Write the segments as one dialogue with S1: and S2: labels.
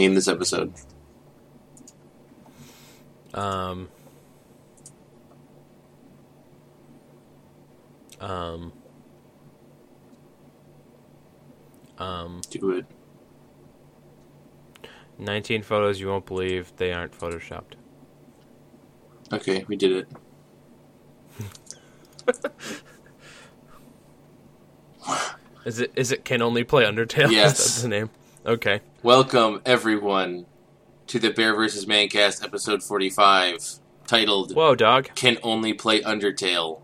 S1: name this episode.
S2: Um. Um. Um.
S1: Do it.
S2: 19 photos you won't believe they aren't photoshopped.
S1: Okay, we did it.
S2: Is it is it can only play Undertale?
S1: Yes.
S2: That's the name. Okay.
S1: Welcome everyone to the Bear vs. Mancast episode 45, titled
S2: Whoa, dog.
S1: "Can Only Play Undertale."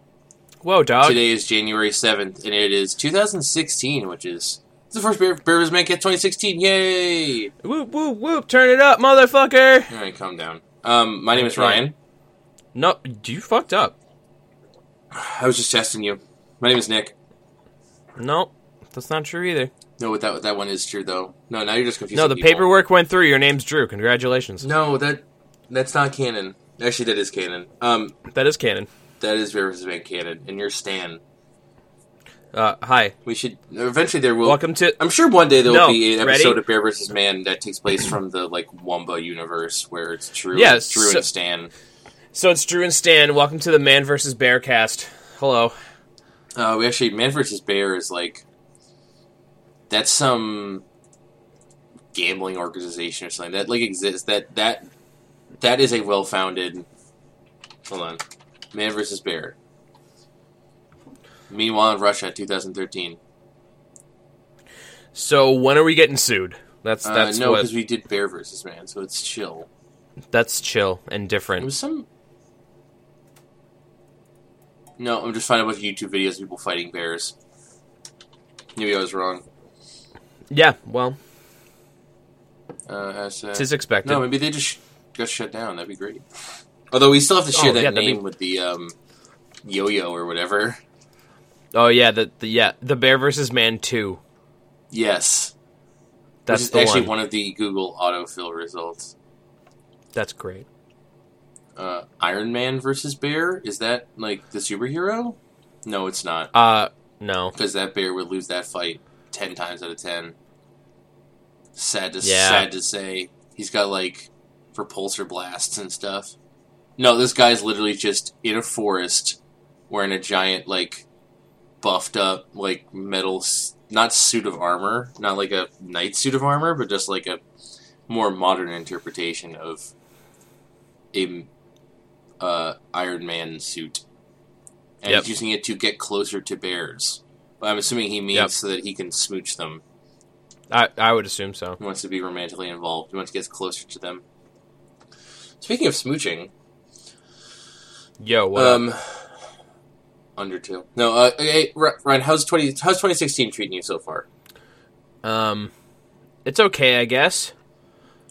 S2: Whoa, dog.
S1: Today is January 7th, and it is 2016, which is the first Bear, Bear vs. Mancast 2016. Yay!
S2: Whoop whoop whoop! Turn it up, motherfucker.
S1: All right, calm down. Um, my name is Ryan.
S2: No, you fucked up.
S1: I was just testing you. My name is Nick.
S2: No, that's not true either.
S1: No, that that one is true though. No, now you're just confusing.
S2: No, the
S1: people.
S2: paperwork went through. Your name's Drew. Congratulations.
S1: No, that that's not canon. Actually, that is canon. Um,
S2: That is canon.
S1: that is Bear vs. Man canon, and you're Stan.
S2: Uh, hi.
S1: We should eventually there will.
S2: Welcome to.
S1: I'm sure one day there will
S2: No,
S1: be an
S2: ready?
S1: episode of Bear vs. Man that takes place from the like Wumba universe where it's true.
S2: Yes,
S1: Drew
S2: so-
S1: and Stan.
S2: So it's Drew and Stan. Welcome to the Man vs. Bear cast. Hello.
S1: Uh, we actually Man vs. Bear is like that's some gambling organization or something that like exists. That that that is a well founded. Hold on, Man versus Bear. Meanwhile, in Russia, 2013.
S2: So when are we getting sued? That's
S1: Uh,
S2: that's
S1: no,
S2: what.
S1: because we did Bear versus Man, so it's chill.
S2: That's chill and
S1: It
S2: different.
S1: was some. No, I'm just finding a bunch of YouTube videos of people fighting bears. Maybe I was wrong.
S2: Yeah. Well,
S1: Uh, as, uh,
S2: tis expected.
S1: no, maybe they just sh- got shut down. That'd be great. Although we still have to share
S2: Oh,
S1: that
S2: yeah,
S1: name
S2: be-
S1: with the um, yo-yo or whatever.
S2: oh yeah. The, the yeah the Bear versus Man two.
S1: Yes,
S2: That's
S1: which is
S2: the
S1: actually
S2: one.
S1: one of the Google autofill results.
S2: That's great.
S1: Uh, Iron Man versus Bear is that like the superhero? No, it's not
S2: Uh, no.
S1: because that bear would lose that fight ten times out of ten. Sad to
S2: Yeah.
S1: sad to say, he's got like repulsor blasts and stuff. No, this guy's literally just in a forest wearing a giant like buffed up like metal not suit of armor, not like a knight suit of armor, but just like a more modern interpretation of a uh, Iron Man suit, and
S2: Yep.
S1: he's using it to get closer to bears. But I'm assuming he means
S2: Yep.
S1: so that he can smooch them.
S2: I I would assume so.
S1: He wants to be romantically involved. He wants to get closer to them. Speaking of smooching,
S2: Yo, what up?
S1: um, Undertale. No, uh, hey, Ry- Ryan, how's twenty? How's 2016 treating you so far?
S2: Um, it's okay, I guess.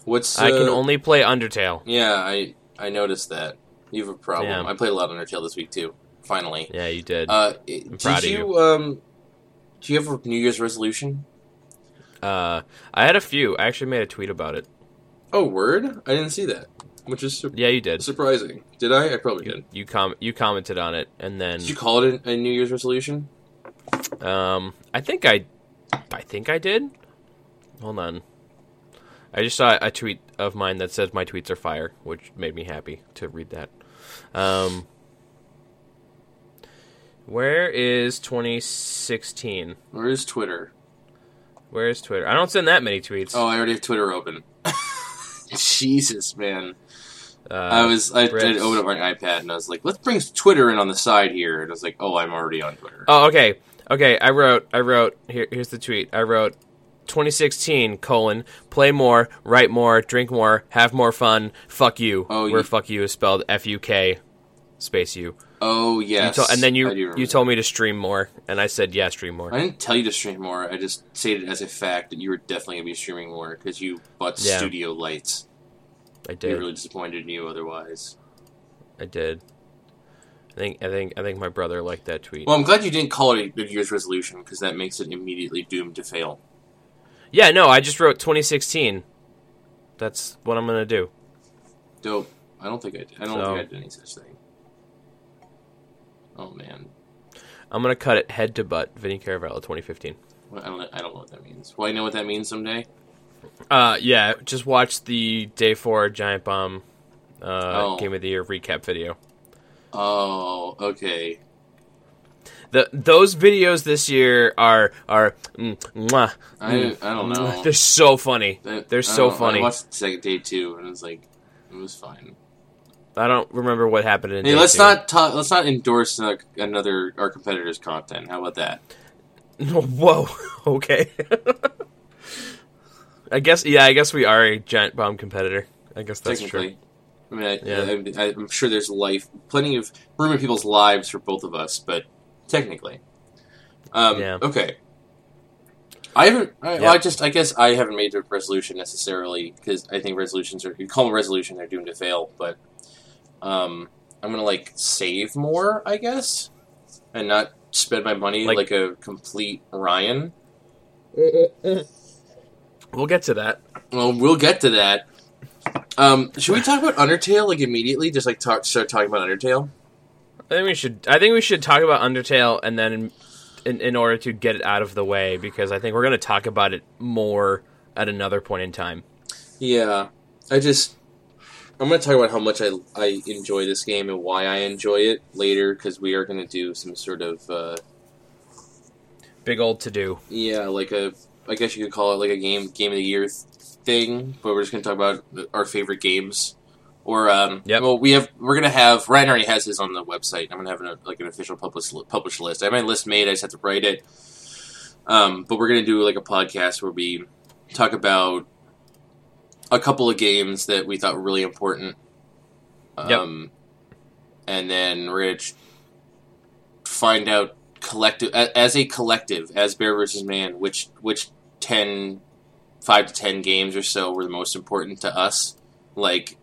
S1: What's
S2: I can
S1: uh,
S2: only play Undertale.
S1: Yeah, I I noticed that you have a problem.
S2: Yeah.
S1: I played a lot of Undertale this week too. Finally,
S2: Yeah, you did.
S1: uh, did
S2: proud of
S1: you um, do you have a New Year's resolution?
S2: Uh, I had a few. I actually made a tweet about it.
S1: Oh, word! I didn't see that, which is su-
S2: Yeah, you did.
S1: surprising. Did I? I probably did.
S2: You com you commented on it, and then
S1: Did you call it a, a New Year's resolution?
S2: um, I think I, I think I did. Hold on. I just saw a tweet of mine that says my tweets are fire, which made me happy to read that. Um, where is 2016?
S1: Where is Twitter?
S2: Where is Twitter? I don't send that many tweets.
S1: Oh, I already have Twitter open. Jesus, man.
S2: uh,
S1: I was I
S2: Brits.
S1: did open up my iPad and I was like, let's bring Twitter in on the side here, and I was like, oh, I'm already on Twitter.
S2: Oh, okay. Okay, I wrote I wrote here here's the tweet. I wrote 2016 colon play more, write more, drink more, have more fun. Fuck you.
S1: Oh,
S2: where
S1: you-
S2: fuck you is spelled F U K space U.
S1: Oh
S2: You to- and then you you told me to stream more, and I said yeah, stream more.
S1: I didn't tell you to stream more. I just stated as a fact that you were definitely gonna be streaming more because you bought
S2: Yeah.
S1: studio lights.
S2: I did.
S1: be really disappointed in you otherwise.
S2: I did. I think I think I think my brother liked that tweet.
S1: Well, I'm glad you didn't call it a New Year's resolution because that makes it immediately doomed to fail.
S2: yeah, no, I just wrote 2016. That's what I'm gonna do.
S1: Dope. I don't think I did. I don't
S2: So-
S1: think I did any such thing. Oh man,
S2: I'm gonna cut it head to butt. Vinny Caravella 2015.
S1: Well, I don't. I don't know what that means. Will I know what that means someday?
S2: Uh, yeah, just watch the day four Giant Bomb uh,
S1: Oh.
S2: Game of the Year recap video.
S1: Oh, okay.
S2: The those videos this year are are mm, mwah,
S1: I,
S2: mm,
S1: I don't know.
S2: They're so funny.
S1: That-
S2: They're so funny.
S1: I watched second day too, and it was like, it was fine.
S2: I don't remember what happened in.
S1: Hey, let's
S2: two.
S1: not talk. Let's not endorse uh, another our competitors' content. How about that?
S2: Whoa. Okay. I guess yeah. I guess we are a Giant Bomb competitor. I guess that's true.
S1: Technically, I mean, I,
S2: Yeah.
S1: I, I'm sure there's life, plenty of room in people's lives for both of us, but technically, um,
S2: Yeah.
S1: Okay. I haven't. I, well, I just. I guess I haven't made a resolution necessarily because I think resolutions are. You call them a resolution, they're doomed to fail. But um, I'm gonna like save more, I guess, and not spend my money
S2: Like-
S1: like, a complete Ryan.
S2: We'll get to that.
S1: Well, we'll get to that. Um, should we talk about Undertale like immediately? Just like talk, start talking about Undertale.
S2: I think we should. I think we should talk about Undertale, and then in, in, in order to get it out of the way, because I think we're going to talk about it more at another point in time.
S1: Yeah, I just I'm going to talk about how much I I enjoy this game and why I enjoy it later because we are going to do some sort of uh,
S2: Big old to do.
S1: yeah, like a I guess you could call it like a game game of the year thing, but we're just going to talk about our favorite games. Or um,
S2: Yep.
S1: well, we have we're gonna have Ryan already has his on the website. I'm gonna have an, like an official published published list. I have my list made. I just have to write it. Um, but we're gonna do like a podcast where we talk about a couple of games that we thought were really important.
S2: Yep.
S1: Um, and then we're gonna ch- find out collective as a collective as Bear versus Man, which which 10, 5 to ten games or so were the most important to us. Like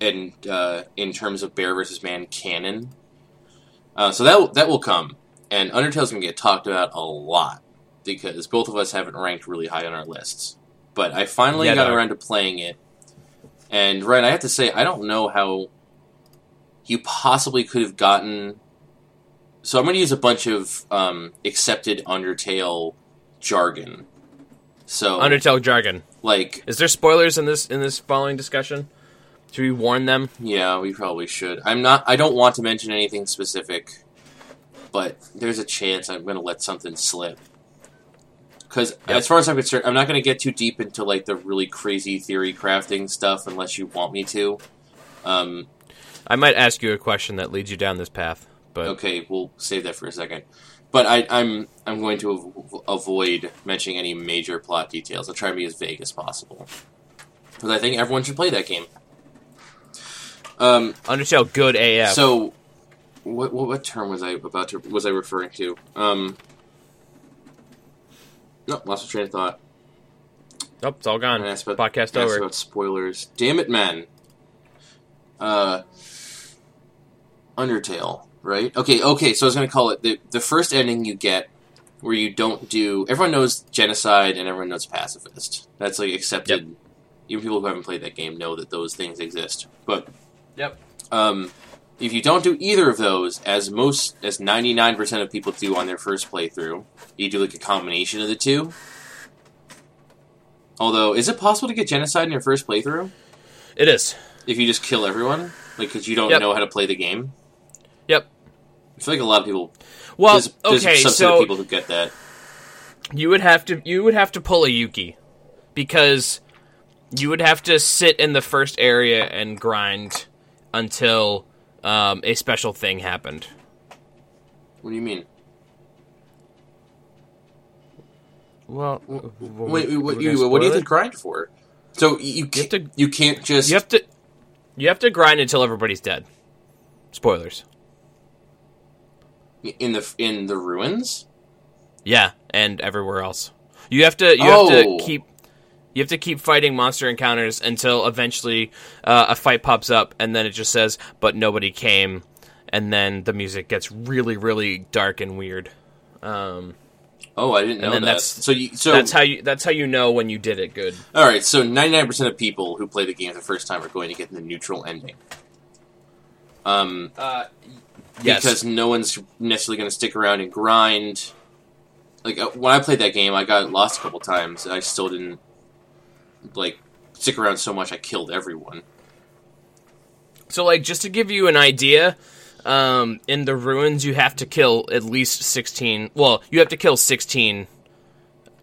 S1: in uh, in terms of Bear versus Man canon. Uh, so that will- that will come, and Undertale's gonna get talked about a lot because both of us haven't ranked really high on our lists. But I finally
S2: Yeah,
S1: got
S2: dog.
S1: around to playing it, and right, I have to say I don't know how you possibly could have gotten. So I'm going to use a bunch of um, accepted Undertale jargon. So
S2: Undertale jargon.
S1: like
S2: Is there spoilers in this in this following discussion? Should we warn them?
S1: Yeah, we probably should. I'm not. I don't want to mention anything specific, but there's a chance I'm going to let something slip. Because
S2: Yep.
S1: as far as I'm concerned, I'm not going to get too deep into like the really crazy theory crafting stuff unless you want me to. Um,
S2: I might ask you a question that leads you down this path, but
S1: okay, we'll save that for a second. But I, I'm I'm going to av- avoid mentioning any major plot details. I'll try and be as vague as possible because I think everyone should play that game. Um,
S2: Undertale good AF.
S1: So, what, what what term was I about to was I referring to? Um, no, lost my train of thought.
S2: nope, it's all gone.
S1: I asked about,
S2: Podcast
S1: asked
S2: over.
S1: about spoilers. Damn it, man. Uh, Undertale, right? Okay, okay. So I was going to call it the the first ending you get where you don't do. Everyone knows genocide and everyone knows pacifist. That's like accepted. Even people who haven't played that game know that those things exist. But
S2: Yep.
S1: um, if you don't do either of those, as most as ninety nine percent of people do on their first playthrough, you do like a combination of the two. Although, is it possible to get genocide in your first playthrough
S2: It is.
S1: if you just kill everyone, like because you don't
S2: Yep.
S1: know how to play the game?
S2: Yep.
S1: I feel like a lot of people.
S2: Well,
S1: there's, there's
S2: okay,
S1: a subset
S2: so
S1: of people who get that.
S2: you would have to you would have to pull a Yuki because you would have to sit in the first area and grind until um, a special thing happened.
S1: What do you mean?
S2: Well,
S1: Wait, wait, what, you, what do you have to grind for? So you
S2: You have
S1: can't,
S2: to-
S1: you can't just
S2: You have to you have to grind until everybody's dead. Spoilers.
S1: in the in the ruins.
S2: Yeah, and everywhere else. You have to you
S1: Oh.
S2: have to keep you have to keep fighting monster encounters until eventually uh, a fight pops up, and then it just says, "But nobody came," and then the music gets really, really dark and weird. Um,
S1: Oh, I didn't know that.
S2: that's-
S1: so you, so
S2: that's how you that's how you know when you did it good.
S1: All right, so 99% of people who play the game the first time are going to get the neutral ending. Um,
S2: Uh, yes,
S1: because no one's necessarily going to stick around and grind. Like uh, when I played that game, I got lost a couple times. and I still didn't. Like stick around so much I killed everyone.
S2: So, like, just to give you an idea, um, in the ruins, you have to kill at least 16. Well, you have to kill 16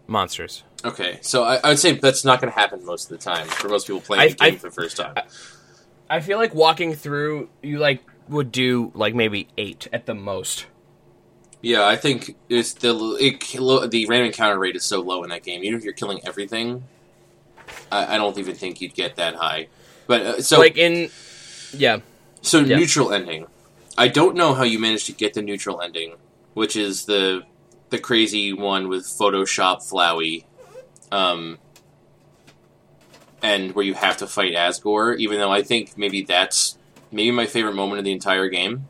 S2: monsters.
S1: Okay, so I, I would say that's not going to happen most of the time for most people playing
S2: I-
S1: the game
S2: I-
S1: for the first time.
S2: I feel like walking through, you, like, would do, like, maybe eight at the most.
S1: yeah, I think it's the it, the random encounter rate is so low in that game. Even if you're killing everything, I, I don't even think you'd get that high. But uh, so
S2: like, in. Yeah.
S1: So
S2: Yeah.
S1: neutral ending. I don't know how you managed to get the neutral ending, which is the the crazy one with Photoshop Flowey, um, and where you have to fight Asgore. Even though I think maybe that's maybe my favorite moment of the entire game.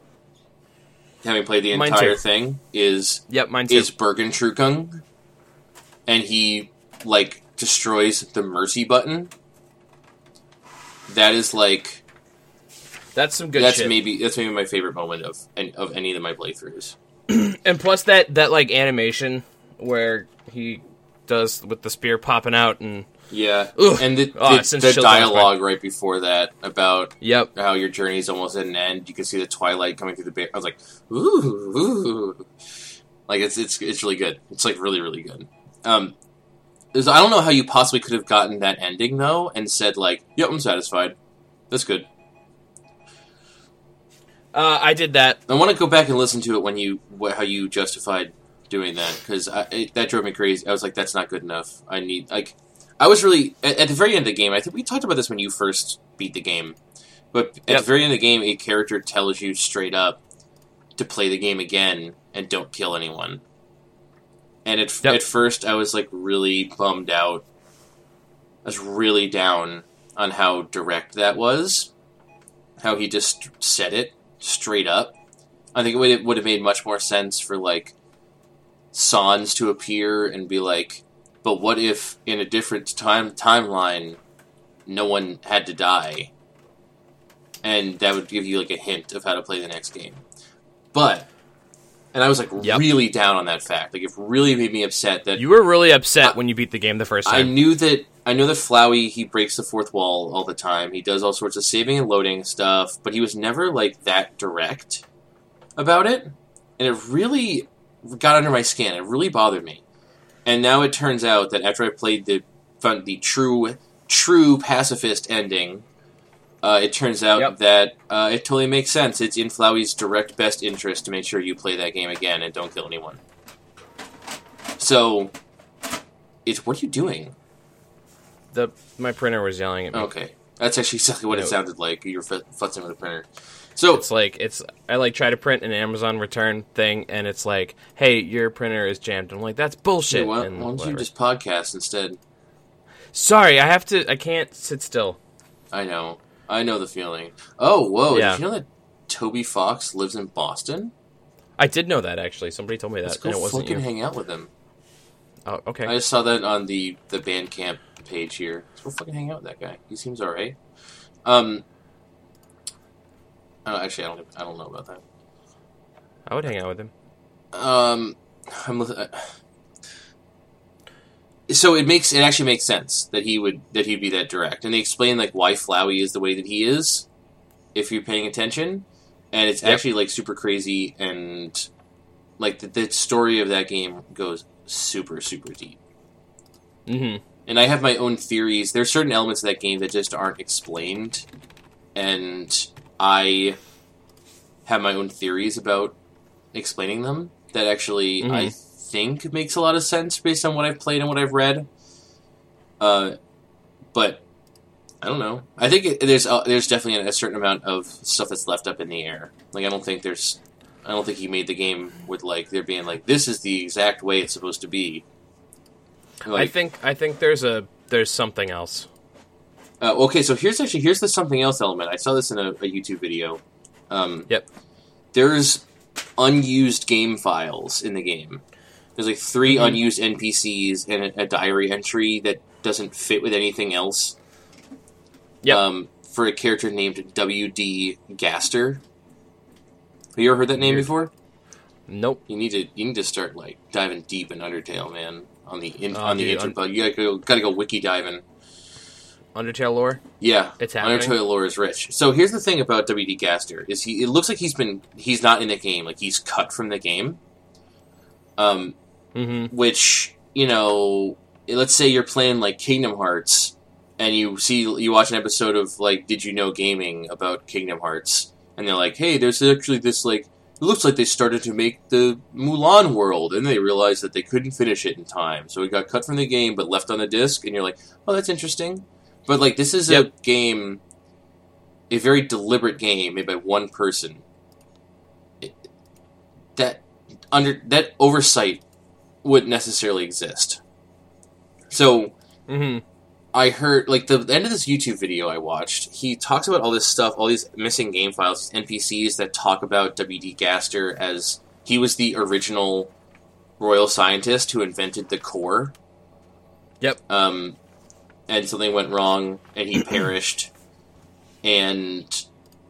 S1: Having played the
S2: Mine
S1: entire
S2: too.
S1: thing is
S2: Yep, mine too.
S1: is Bergen Trukung, and he like destroys the mercy button. That is like
S2: That's some good
S1: that's
S2: shit.
S1: maybe that's maybe my favorite moment of any, of any of my playthroughs.
S2: And plus that that like animation where he does with the spear popping out and
S1: Yeah,
S2: Ugh.
S1: and the,
S2: Oh,
S1: the,
S2: it
S1: the
S2: chills down my
S1: dialogue right before that about
S2: yep.
S1: how your journey is almost at an end. You can see the twilight coming through the. Ba- I was like, ooh, ooh, like it's it's it's really good. It's like really really good. Um, I don't know how you possibly could have gotten that ending though, and said like, "Yep, I'm satisfied. That's good."
S2: Uh, I did that.
S1: I want to go back and listen to it when you wh- how you justified doing that because that drove me crazy. I was like, that's not good enough. I need like I was really at, at the very end of the game. I think we talked about this when you first beat the game, but at
S2: Yep.
S1: the very end of the game, a character tells you straight up to play the game again and don't kill anyone. And at,
S2: Yep.
S1: at first, I was like really bummed out. I was really down on how direct that was. How he just said it straight up. I think it would, it would have made much more sense for like Sans to appear and be like, but what if in a different time timeline, no one had to die, and that would give you like a hint of how to play the next game. But, and I was like
S2: Yep.
S1: really down on that fact. Like it really made me upset that
S2: You were really upset
S1: I-
S2: when you beat the game the first time.
S1: I knew that I know that Flowey he breaks the fourth wall all the time. He does all sorts of saving and loading stuff, but he was never like that direct about it, and it really got under my skin. It really bothered me. And now it turns out that after I played the the true true pacifist ending, uh, it turns out
S2: Yep.
S1: that uh, it totally makes sense. It's in Flowey's direct best interest to make sure you play that game again and don't kill anyone. So, it's what are you doing?
S2: the my printer was yelling at me.
S1: Okay, that's actually exactly what it
S2: No.
S1: sounded like. You were fu- futzing with a printer. So
S2: It's like it's I like try to print an Amazon return thing and it's like, hey, your printer is jammed. I'm like, that's bullshit.
S1: why,
S2: and
S1: why don't you just podcast instead?
S2: Sorry, I have to. I can't sit still.
S1: I know, I know the feeling. Oh, whoa!
S2: Yeah.
S1: Did you know that Toby Fox lives in Boston?
S2: I did know that actually. Somebody told me that.
S1: Let's go
S2: and it wasn't
S1: fucking hang out with him.
S2: Oh, okay.
S1: I just saw that on the the Bandcamp page here. Let's go fucking hang out with that guy. He seems alright. Um. Oh, actually, I don't. I don't know about that.
S2: I would hang out with him.
S1: Um, I'm. uh, So it makes it actually makes sense that he would that he'd be that direct, and they explain like why Flowey is the way that he is, if you're paying attention, and it's
S2: Yep.
S1: actually like super crazy and like the, the story of that game goes super super deep.
S2: Mm-hmm.
S1: And I have my own theories. There's certain elements of that game that just aren't explained, and I have my own theories about explaining them. That actually
S2: Mhm.
S1: I think makes a lot of sense based on what I've played and what I've read. Uh, but I don't know. I think it, there's uh, there's definitely a certain amount of stuff that's left up in the air. Like I don't think there's. I don't think he made the game with like there being like this is the exact way it's supposed to be.
S2: I think I think there's a there's something else.
S1: Uh, okay, so here's actually here's the something else element. I saw this in a, a YouTube video. Um,
S2: Yep.
S1: There's unused game files in the game. There's like 3
S2: Mhm.
S1: unused NPCs and a, a diary entry that doesn't fit with anything else.
S2: Yep.
S1: Um, for a character named W.D. Gaster. Have you ever heard that name
S2: Weird.
S1: before?
S2: Nope.
S1: You need to you need to start like diving deep in Undertale, man. On the in,
S2: Oh,
S1: on the
S2: dude,
S1: intro, but you gotta go gotta go wiki diving.
S2: Undertale lore.
S1: Yeah,
S2: It's happening.
S1: Undertale lore is rich. So here's the thing about WD Gaster is he. It looks like he's been he's not in the game. Like he's cut from the game. Um,
S2: Mm-hmm.
S1: which you know, let's say you're playing like Kingdom Hearts, and you see you watch an episode of like Did You Know Gaming about Kingdom Hearts, and they're like, hey, there's actually this like. It looks like they started to make the Mulan world, and they realized that they couldn't finish it in time, so it got cut from the game but left on the disc. And you're like, "Oh, that's interesting." But like, this is a game, a very deliberate game made by one person. It- that under that oversight wouldn't necessarily exist. So
S2: Mm-hmm.
S1: I heard like the, the end of this YouTube video I watched. He talks about all this stuff, all these missing game files, these NPCs that talk about WD Gaster as he was the original royal scientist who invented the core.
S2: Yep.
S1: Um, and something went wrong, and he perished. And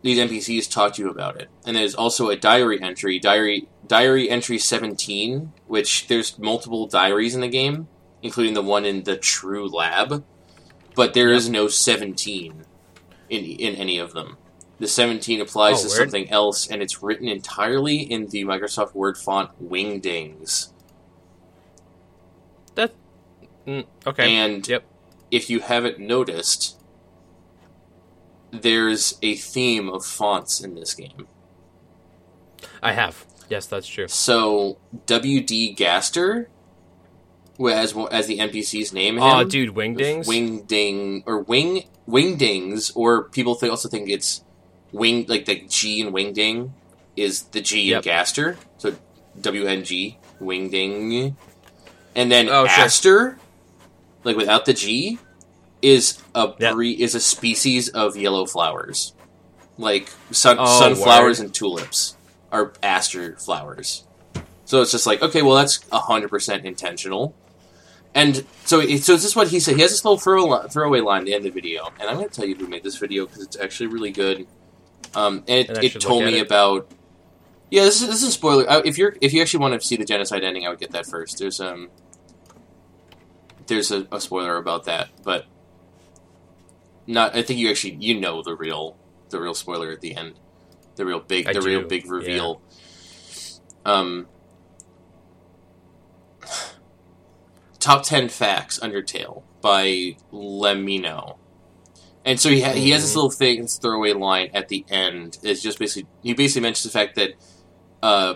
S1: these NPCs talk to you about it. And there's also a diary entry, diary diary entry seventeen, which there's multiple diaries in the game, including the one in the True Lab, but there is no seventeen in in any of them. The seventeen applies
S2: Oh,
S1: to
S2: weird.
S1: something else, and it's written entirely in the Microsoft Word font Wingdings.
S2: Mm, okay.
S1: And
S2: Yep.
S1: if you haven't noticed, there's a theme of fonts in this game.
S2: I have. Yes, that's true.
S1: So WD Gaster, as as the NPC's name,
S2: Oh,
S1: him,
S2: dude, wingdings.
S1: Wingding or Wing Wingdings, or people th- also think it's Wing like the G in Wingding is the G
S2: Yep.
S1: in Gaster, so WNG Wingding, and then
S2: Oh, sure.
S1: Aster, like without the G, is a
S2: Yep.
S1: bre- is a species of yellow flowers, like sun-
S2: Oh,
S1: sunflowers
S2: word.
S1: and tulips are aster flowers. So it's just like okay, well that's hundred percent intentional. And so, it- so is this what he said? He has this little throw, throwaway line at the end of the video, and I'm going to tell you who made this video because it's actually really good. Um, and
S2: And
S1: it, it told me
S2: it.
S1: about. Yeah, this is this is a spoiler. Uh, If you're if you actually want to see the genocide ending, I would get that first. There's um, there's a, a spoiler about that, but not. I think you actually you know the real the real spoiler at the end, the real big
S2: I
S1: the real
S2: do,
S1: big reveal. Um, top ten facts Undertale by Lemino. And so he ha- he has this
S2: Mhm.
S1: little thing, this throwaway line at the end. Is just basically he basically mentions the fact that uh,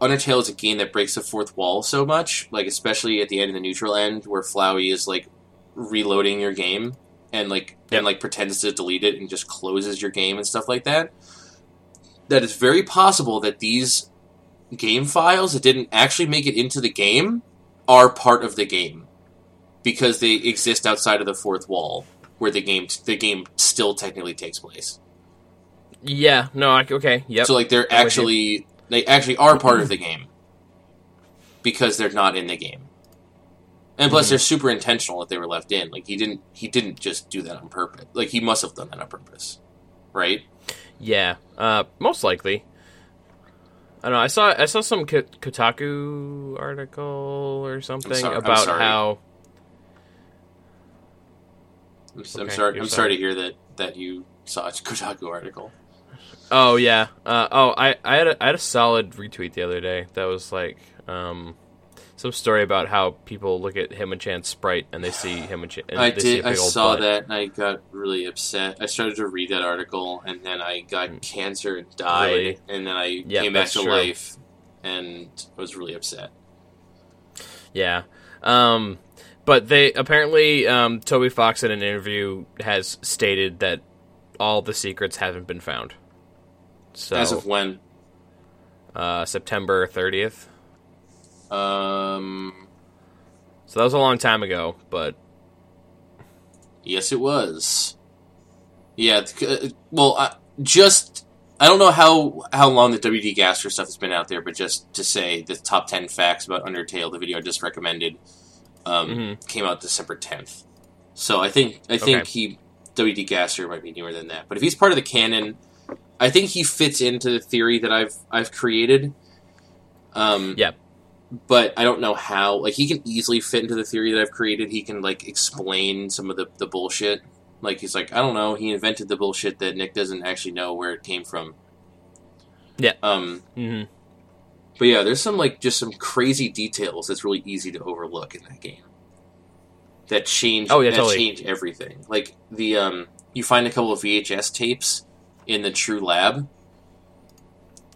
S1: Undertale is a game that breaks the fourth wall so much, like especially at the end and the neutral end, where Flowey is like reloading your game and like
S2: Yep.
S1: and like pretends to delete it and just closes your game and stuff like that. That it's very possible that these game files that didn't actually make it into the game are part of the game because they exist outside of the fourth wall where the game the game still technically takes place.
S2: Yeah. No. I, okay. Yep.
S1: So like they're
S2: I'm
S1: actually they actually are part of the game because they're not in the game. And plus
S2: Mhm.
S1: they're super intentional that they were left in. Like he didn't he didn't just do that on purpose. Like he must have done that on purpose. Right?
S2: Yeah, uh, most likely. I don't know. I saw I saw some Ko- Kotaku article or something
S1: I'm
S2: about
S1: sorry.
S2: how.
S1: I'm, s- I'm
S2: Okay,
S1: sorry I'm sorry
S2: sorry.
S1: to hear that that you saw a Kotaku article.
S2: Oh yeah. Uh, oh, I I had a, I had a solid retweet the other day that was like um, some story about how people look at Hitmonchan's sprite and they see him And
S1: I
S2: they see
S1: did. I saw
S2: butt.
S1: that, and I got really upset. I started to read that article, and then I got cancer and died.
S2: Really?
S1: and then I
S2: Yeah,
S1: came back to
S2: true.
S1: life, and was really upset.
S2: Yeah. Um, but they apparently um, Toby Fox in an interview has stated that all the secrets haven't been found. So
S1: As of when?
S2: uh, September 30th.
S1: Um,
S2: So that was a long time ago, but
S1: yes, it was. Yeah. uh, Well, I, just I don't know how how long the WD Gaster stuff has been out there, but just to say the top ten facts about Undertale, the video I just recommended, um,
S2: Mhm.
S1: came out December tenth. So I think I think
S2: Okay.
S1: he WD Gaster might be newer than that. But if he's part of the canon, I think he fits into the theory that I've I've created. Um,
S2: Yep.
S1: But I don't know how. Like he can easily fit into the theory that I've created. He can like explain some of the, the bullshit Like he's like, I don't know. He invented the bullshit that Nick doesn't actually know where it came from.
S2: Yeah.
S1: Um.
S2: Mm-hmm.
S1: But yeah, there's some like just some crazy details that's really easy to overlook in that game. That change.
S2: Oh, yeah,
S1: that
S2: totally.
S1: change everything. Like the um, you find a couple of VHS tapes in the True Lab.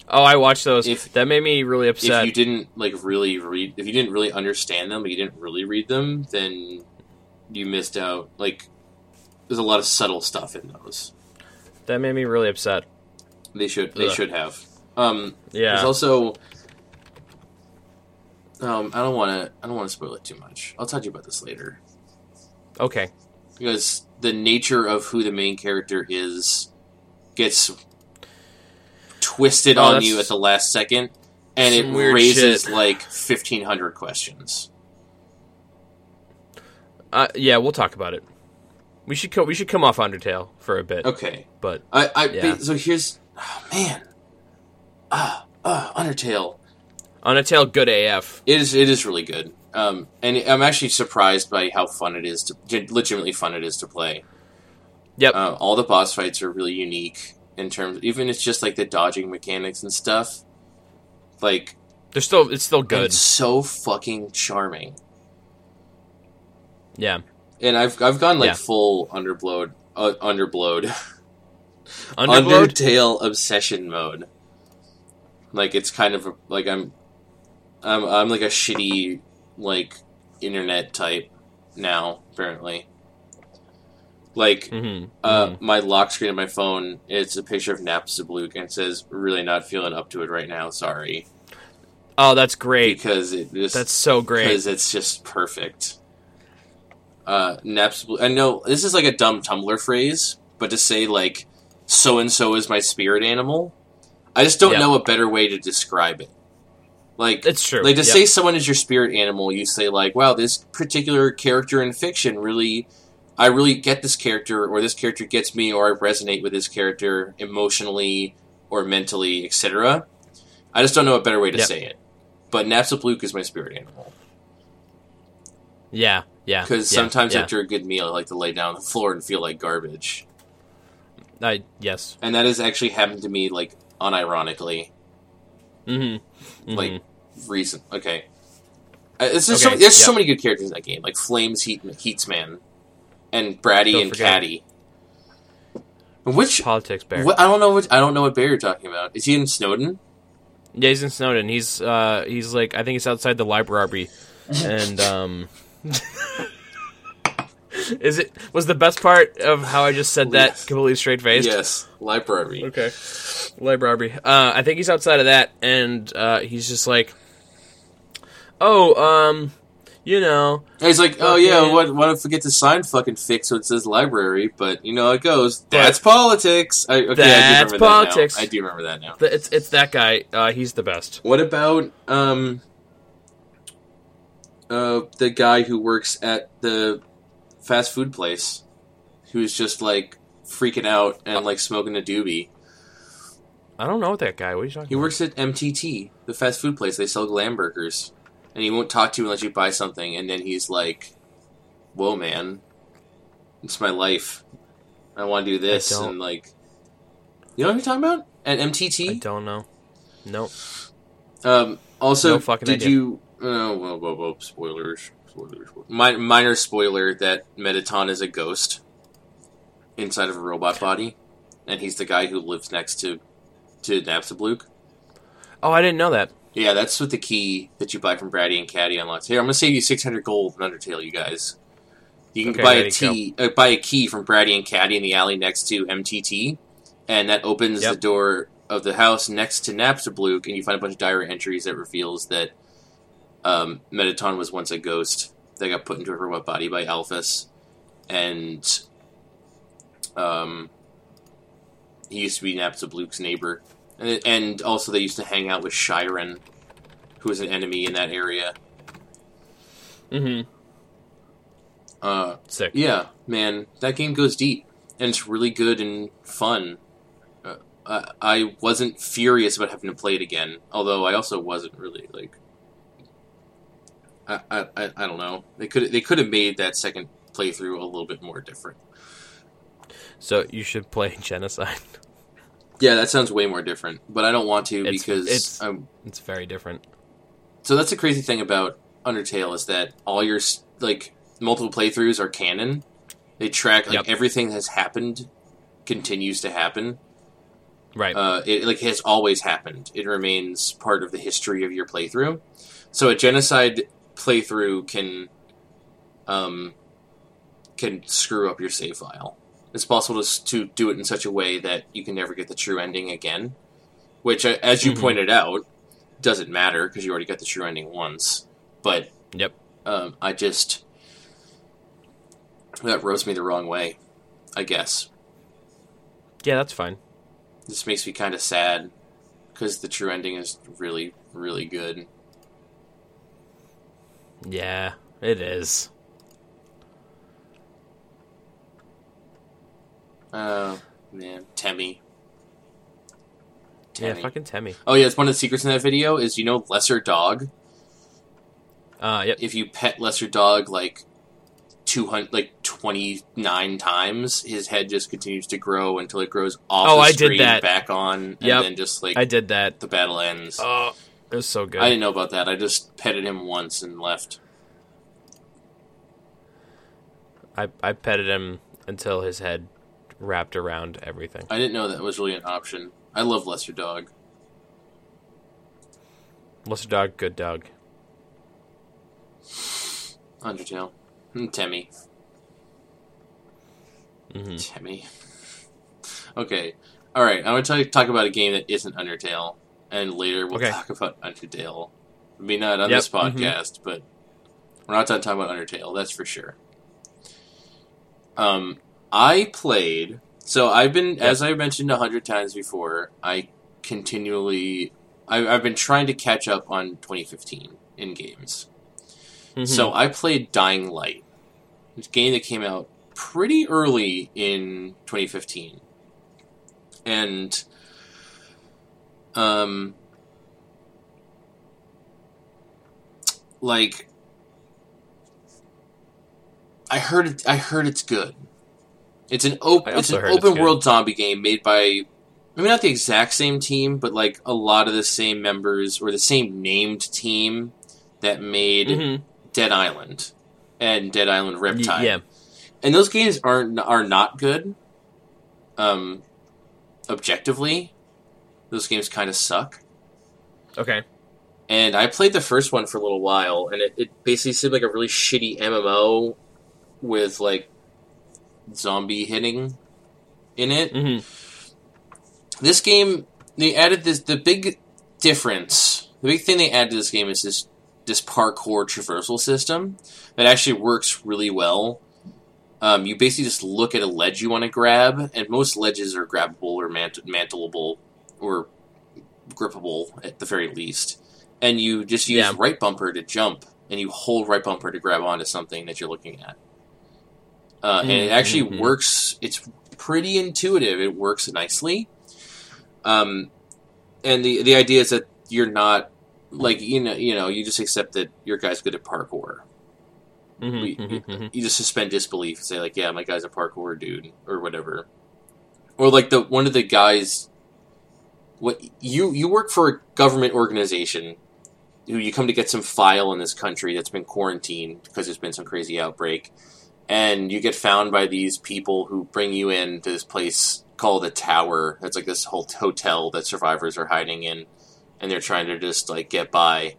S2: Oh, I watched those.
S1: If-
S2: that made me really upset.
S1: If you didn't like really read, if you didn't really understand them, but you didn't really read them, then you missed out. Like there's a lot of subtle stuff in those.
S2: that made me really upset.
S1: They should. They
S2: Ugh.
S1: should have. Um,
S2: Yeah.
S1: There's also. Um, I don't want to. I don't want to spoil it too much. I'll talk to you about this later.
S2: okay.
S1: because the nature of who the main character is gets twisted
S2: Oh,
S1: on you at the last second and it raises
S2: shit.
S1: like 1500 questions
S2: Uh, yeah, we'll talk about it. We should co- we should come off Undertale for a bit,
S1: okay
S2: but
S1: i, I
S2: Yeah.
S1: so here's oh, man ah ah undertale
S2: Undertale good AF.
S1: it is it is really good um and i'm actually surprised by how fun it is to legitimately fun it is to play
S2: Yep.
S1: uh, all the boss fights are really unique in terms even it's just like the dodging mechanics and stuff like
S2: They're still it's still good.
S1: It's so fucking charming.
S2: Yeah.
S1: And I've I've gone like
S2: Yeah.
S1: full underblowed uh, underblowed
S2: Underblowed.
S1: Undertale obsession mode. Like it's kind of a, like I'm I'm I'm like a shitty like internet type now apparently. Like
S2: hmm
S1: uh, my lock screen on my phone, it's a picture of Napstablook and says, "Really not feeling up to it right now. Sorry,"
S2: Oh, that's great.
S1: because it just
S2: That's so great.
S1: because it's just perfect. Uh, Naps. I know this is like a dumb Tumblr phrase, but to say like "so and so is my spirit animal," I just don't
S2: Yeah.
S1: know a better way to describe it. Like,
S2: It's true.
S1: like to
S2: Yep.
S1: say someone is your spirit animal, you say like, "Wow, this particular character in fiction really." I really get this character, or this character gets me, or I resonate with this character emotionally or mentally, etc. I just don't know a better way to
S2: Yep.
S1: say it. But Napstablook is my spirit animal.
S2: Yeah. Yeah.
S1: Because
S2: yeah,
S1: sometimes
S2: yeah.
S1: after a good meal, I like to lay down on the floor and feel like garbage.
S2: I yes.
S1: And that has actually happened to me, like, unironically.
S2: Mm-hmm.
S1: Like, recent. Okay. Uh, it's
S2: Okay,
S1: so, there's so many good characters in that game. Like, Flames, Heat, Heatsman, and Bratty
S2: Don't
S1: and
S2: forget-
S1: Catty. Which.
S2: politics bear.
S1: What, I don't know what I don't know what bear you're talking about. Is he in Snowdin?
S2: Yeah, he's in Snowdin. He's uh he's like I think he's outside the library, and um. Is it was the best part of how I just said that completely straight faced?
S1: Yes, library.
S2: Okay. Library. Uh, I think he's outside of that, and uh, he's just like, oh, um, you know,
S1: And he's like, oh yeah, what? What if we get the sign fucking fixed so it says library? But you know it goes. That's politics. I, okay,
S2: That's
S1: I do remember
S2: politics.
S1: That. I do remember that now.
S2: it's it's that guy. Uh, he's the best.
S1: What about um, uh, the guy who works at the fast food place, who's just like freaking out and like smoking a doobie?
S2: I don't know what that guy. What are you talking?
S1: He works at MTT, the fast food place. They sell glam burgers, and he won't talk to you unless you buy something. And then he's like, "Whoa, man, it's my life. I want to do this." And like, you know what I'm talking about? At
S2: MTT? I don't know. Nope.
S1: Um, also,
S2: No
S1: did
S2: idea.
S1: you? Oh, whoa, whoa, whoa! Spoilers. Spoilers. Mi- minor spoiler that Mettaton is a ghost inside of a robot body, and he's the guy who lives next to to Napstablook.
S2: Oh, I didn't know that.
S1: Yeah, that's what the key that you buy from Bratty and Catty unlocks. Here, I'm gonna save you 600 gold in Undertale, you guys. You can
S2: Okay,
S1: buy a tea, uh, buy a key from Bratty and Catty in the alley next to MTT, and that opens
S2: Yep.
S1: the door of the house next to Napstablook, and you find a bunch of diary entries that reveals that um, Mettaton was once a ghost that got put into a robot body by Alphys, and um, he used to be Napstablook's neighbor, and, and also they used to hang out with Shyren, who was an enemy in that area.
S2: Mm-hmm.
S1: Uh,
S2: Sick.
S1: yeah, man, that game goes deep, and it's really good and fun. Uh, I, I wasn't furious about having to play it again, although I also wasn't really like. I, I, I I don't know. They could they could have made that second playthrough a little bit more different.
S2: So you should play Genocide.
S1: Yeah, that sounds way more different, but I don't want to
S2: It's-
S1: because
S2: it's-
S1: um,
S2: It's very different.
S1: so that's the crazy thing about Undertale is that all your like multiple playthroughs are canon. They track like
S2: Yep.
S1: everything has happened, continues to happen.
S2: Right.
S1: Uh, it like has always happened. It remains part of the history of your playthrough. So a genocide playthrough can, um, can screw up your save file. It's possible to, to do it in such a way that you can never get the true ending again. Which, uh, as you
S2: Mhm.
S1: pointed out, doesn't matter because you already got the true ending once. But
S2: Yep.
S1: um, I just that rubs me the wrong way. I guess
S2: yeah, that's fine.
S1: this makes me kind of sad because the true ending is really, really good.
S2: Yeah, it is.
S1: Oh man, Temmie.
S2: Yeah, fucking Temmie.
S1: Oh yeah, it's one of the secrets in that video is you know Lesser Dog.
S2: Uh, yep.
S1: If you pet Lesser Dog like two hundred, like twenty nine times, his head just continues to grow until it grows off
S2: Oh,
S1: the
S2: I did that.
S1: back on, and
S2: Yep.
S1: then just like
S2: I did that.
S1: the battle ends.
S2: Oh, it was so good.
S1: I didn't know about that. I just petted him once and left.
S2: I, I petted him until his head wrapped around everything.
S1: I didn't know that was really an option. I love Lesser Dog.
S2: Lesser dog, good dog.
S1: Undertale. Temmie.
S2: hmm
S1: Timmy. Okay. Alright, I'm going to talk about a game that isn't Undertale, and later we'll
S2: Okay.
S1: talk about Undertale. Maybe not on
S2: Yep,
S1: this
S2: mhm.
S1: podcast, but we're not done talking about Undertale, that's for sure. Um, I played. So I've been, as I mentioned a hundred times before, I continually. I, I've been trying to catch up on 2015 in games.
S2: Mhm.
S1: So I played Dying Light. It's a game that came out pretty early in 2015. And um like I heard it I heard it's good. It's an open it's an
S2: heard it's
S1: open world zombie game made by maybe not the exact same team, but like a lot of the same members or the same named team that made
S2: Mhm.
S1: Dead Island and Dead Island Riptide.
S2: yeah.
S1: And those games are are not good. Um objectively, those games kind of suck.
S2: Okay.
S1: And I played the first one for a little while, and it, it basically seemed like a really shitty MMO with like zombie hitting in it.
S2: hmm
S1: This game, they added this. The big difference, the big thing they added to this game is this this parkour traversal system that actually works really well. Um, you basically just look at a ledge you want to grab, and most ledges are grabbable or mant- mantleable or grippable at the very least. And you just use
S2: Yeah.
S1: right bumper to jump, and you hold right bumper to grab onto something that you're looking at. Uh, and it actually
S2: Mhm.
S1: works. It's pretty intuitive. It works nicely. Um, and the the idea is that you're not like you know you know you just accept that your guy's good at parkour.
S2: hmm
S1: We-
S2: hmm
S1: You just suspend disbelief and say like, yeah, my guy's a parkour dude or whatever. Or like the one of the guys, what you you work for a government organization, who you come to get some file in this country that's been quarantined because there's been some crazy outbreak, and you get found by these people who bring you in to this place called a tower. That's like this whole hotel that survivors are hiding in, and they're trying to just like get by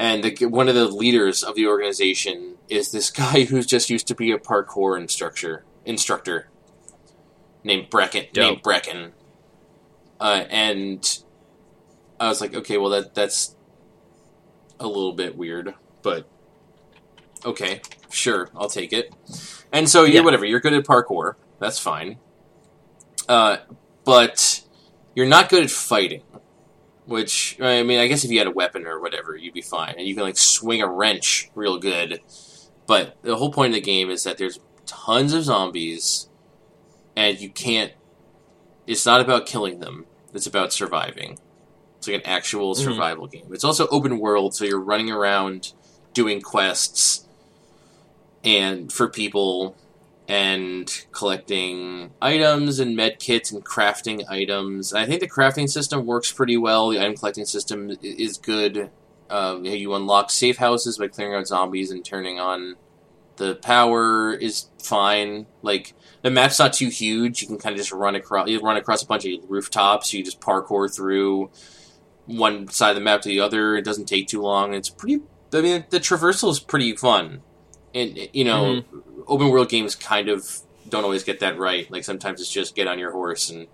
S1: and the, one of the leaders of the organization is this guy who's just used to be a parkour instructor instructor named Brecken
S2: Dope.
S1: named Brecken uh, and I was like okay well that that's a little bit weird but okay sure I'll take it and so you're
S2: Yeah.
S1: whatever you're good at parkour that's fine uh, but you're not good at fighting which I mean, I guess if you had a weapon or whatever, you'd be fine, and you can like swing a wrench real good. But the whole point of the game is that there's tons of zombies, and you can't. It's not about killing them; it's about surviving. It's like an actual
S2: Mhm.
S1: survival game. It's also open world, so you're running around doing quests, and for people, and collecting items and med kits and crafting items. I think the crafting system works pretty well. The item collecting system is good. Um, you unlock safe houses by clearing out zombies and turning on the power is fine. Like the map's not too huge. You can kind of just run across. You run across a bunch of rooftops. You just parkour through one side of the map to the other. It doesn't take too long. It's pretty. I mean, the traversal is pretty fun. And you know, open world games kind of don't always get that right. Like sometimes it's just get on your horse and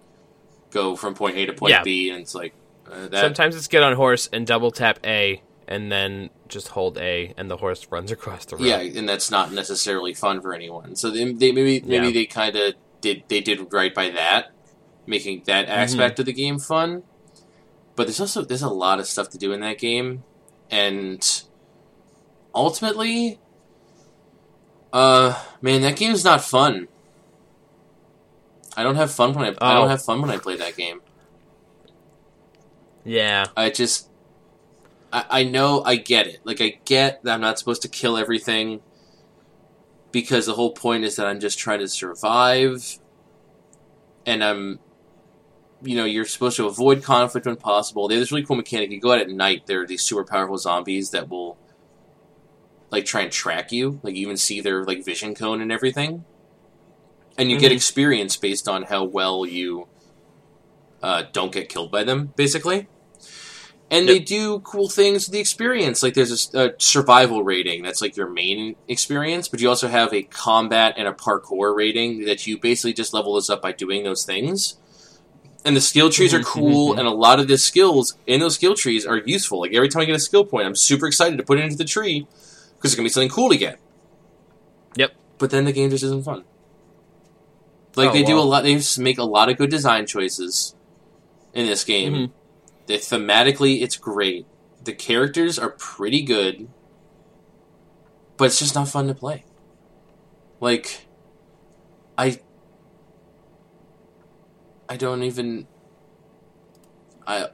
S1: go from point A to point
S2: Yeah.
S1: B, and it's like uh, that.
S2: Sometimes it's get on horse and double tap A, and then just hold A, and the horse runs across the road.
S1: Yeah, and that's not necessarily fun for anyone. So they, they maybe maybe
S2: Yeah.
S1: they kind of did they did right by that, making that aspect of the game fun. But there's also there's a lot of stuff to do in that game, and ultimately, uh, man, that game's not fun. I don't have fun when I I
S2: Oh.
S1: don't have fun when I play that game.
S2: yeah,
S1: I just, I, I know, I get it. Like, I get that I'm not supposed to kill everything because the whole point is that I'm just trying to survive, and I'm, you know, you're supposed to avoid conflict when possible. They have this really cool mechanic. You go out at night, there are these super powerful zombies that will, like, try and track you. Like, you even see their like vision cone and everything, and you get
S2: Mhm.
S1: experience based on how well you. Uh, don't get killed by them, basically and they do cool things with the experience. Like there's a survival rating that's like your main experience, but you also have a combat and a parkour rating that you basically just level this up by doing those things. And the skill trees are
S2: Mhm,
S1: cool,
S2: mhm.
S1: and a lot of the skills in those skill trees are useful. Like every time I get a skill point, I'm super excited to put it into the tree it's gonna be something cool to get.
S2: Yep.
S1: But then the game just isn't fun. Like
S2: Oh,
S1: they do a lot, they just make a lot of good design choices in this game.
S2: Mhm.
S1: The thematically, it's great. The characters are pretty good, but it's just not fun to play. Like, I, I don't even, I,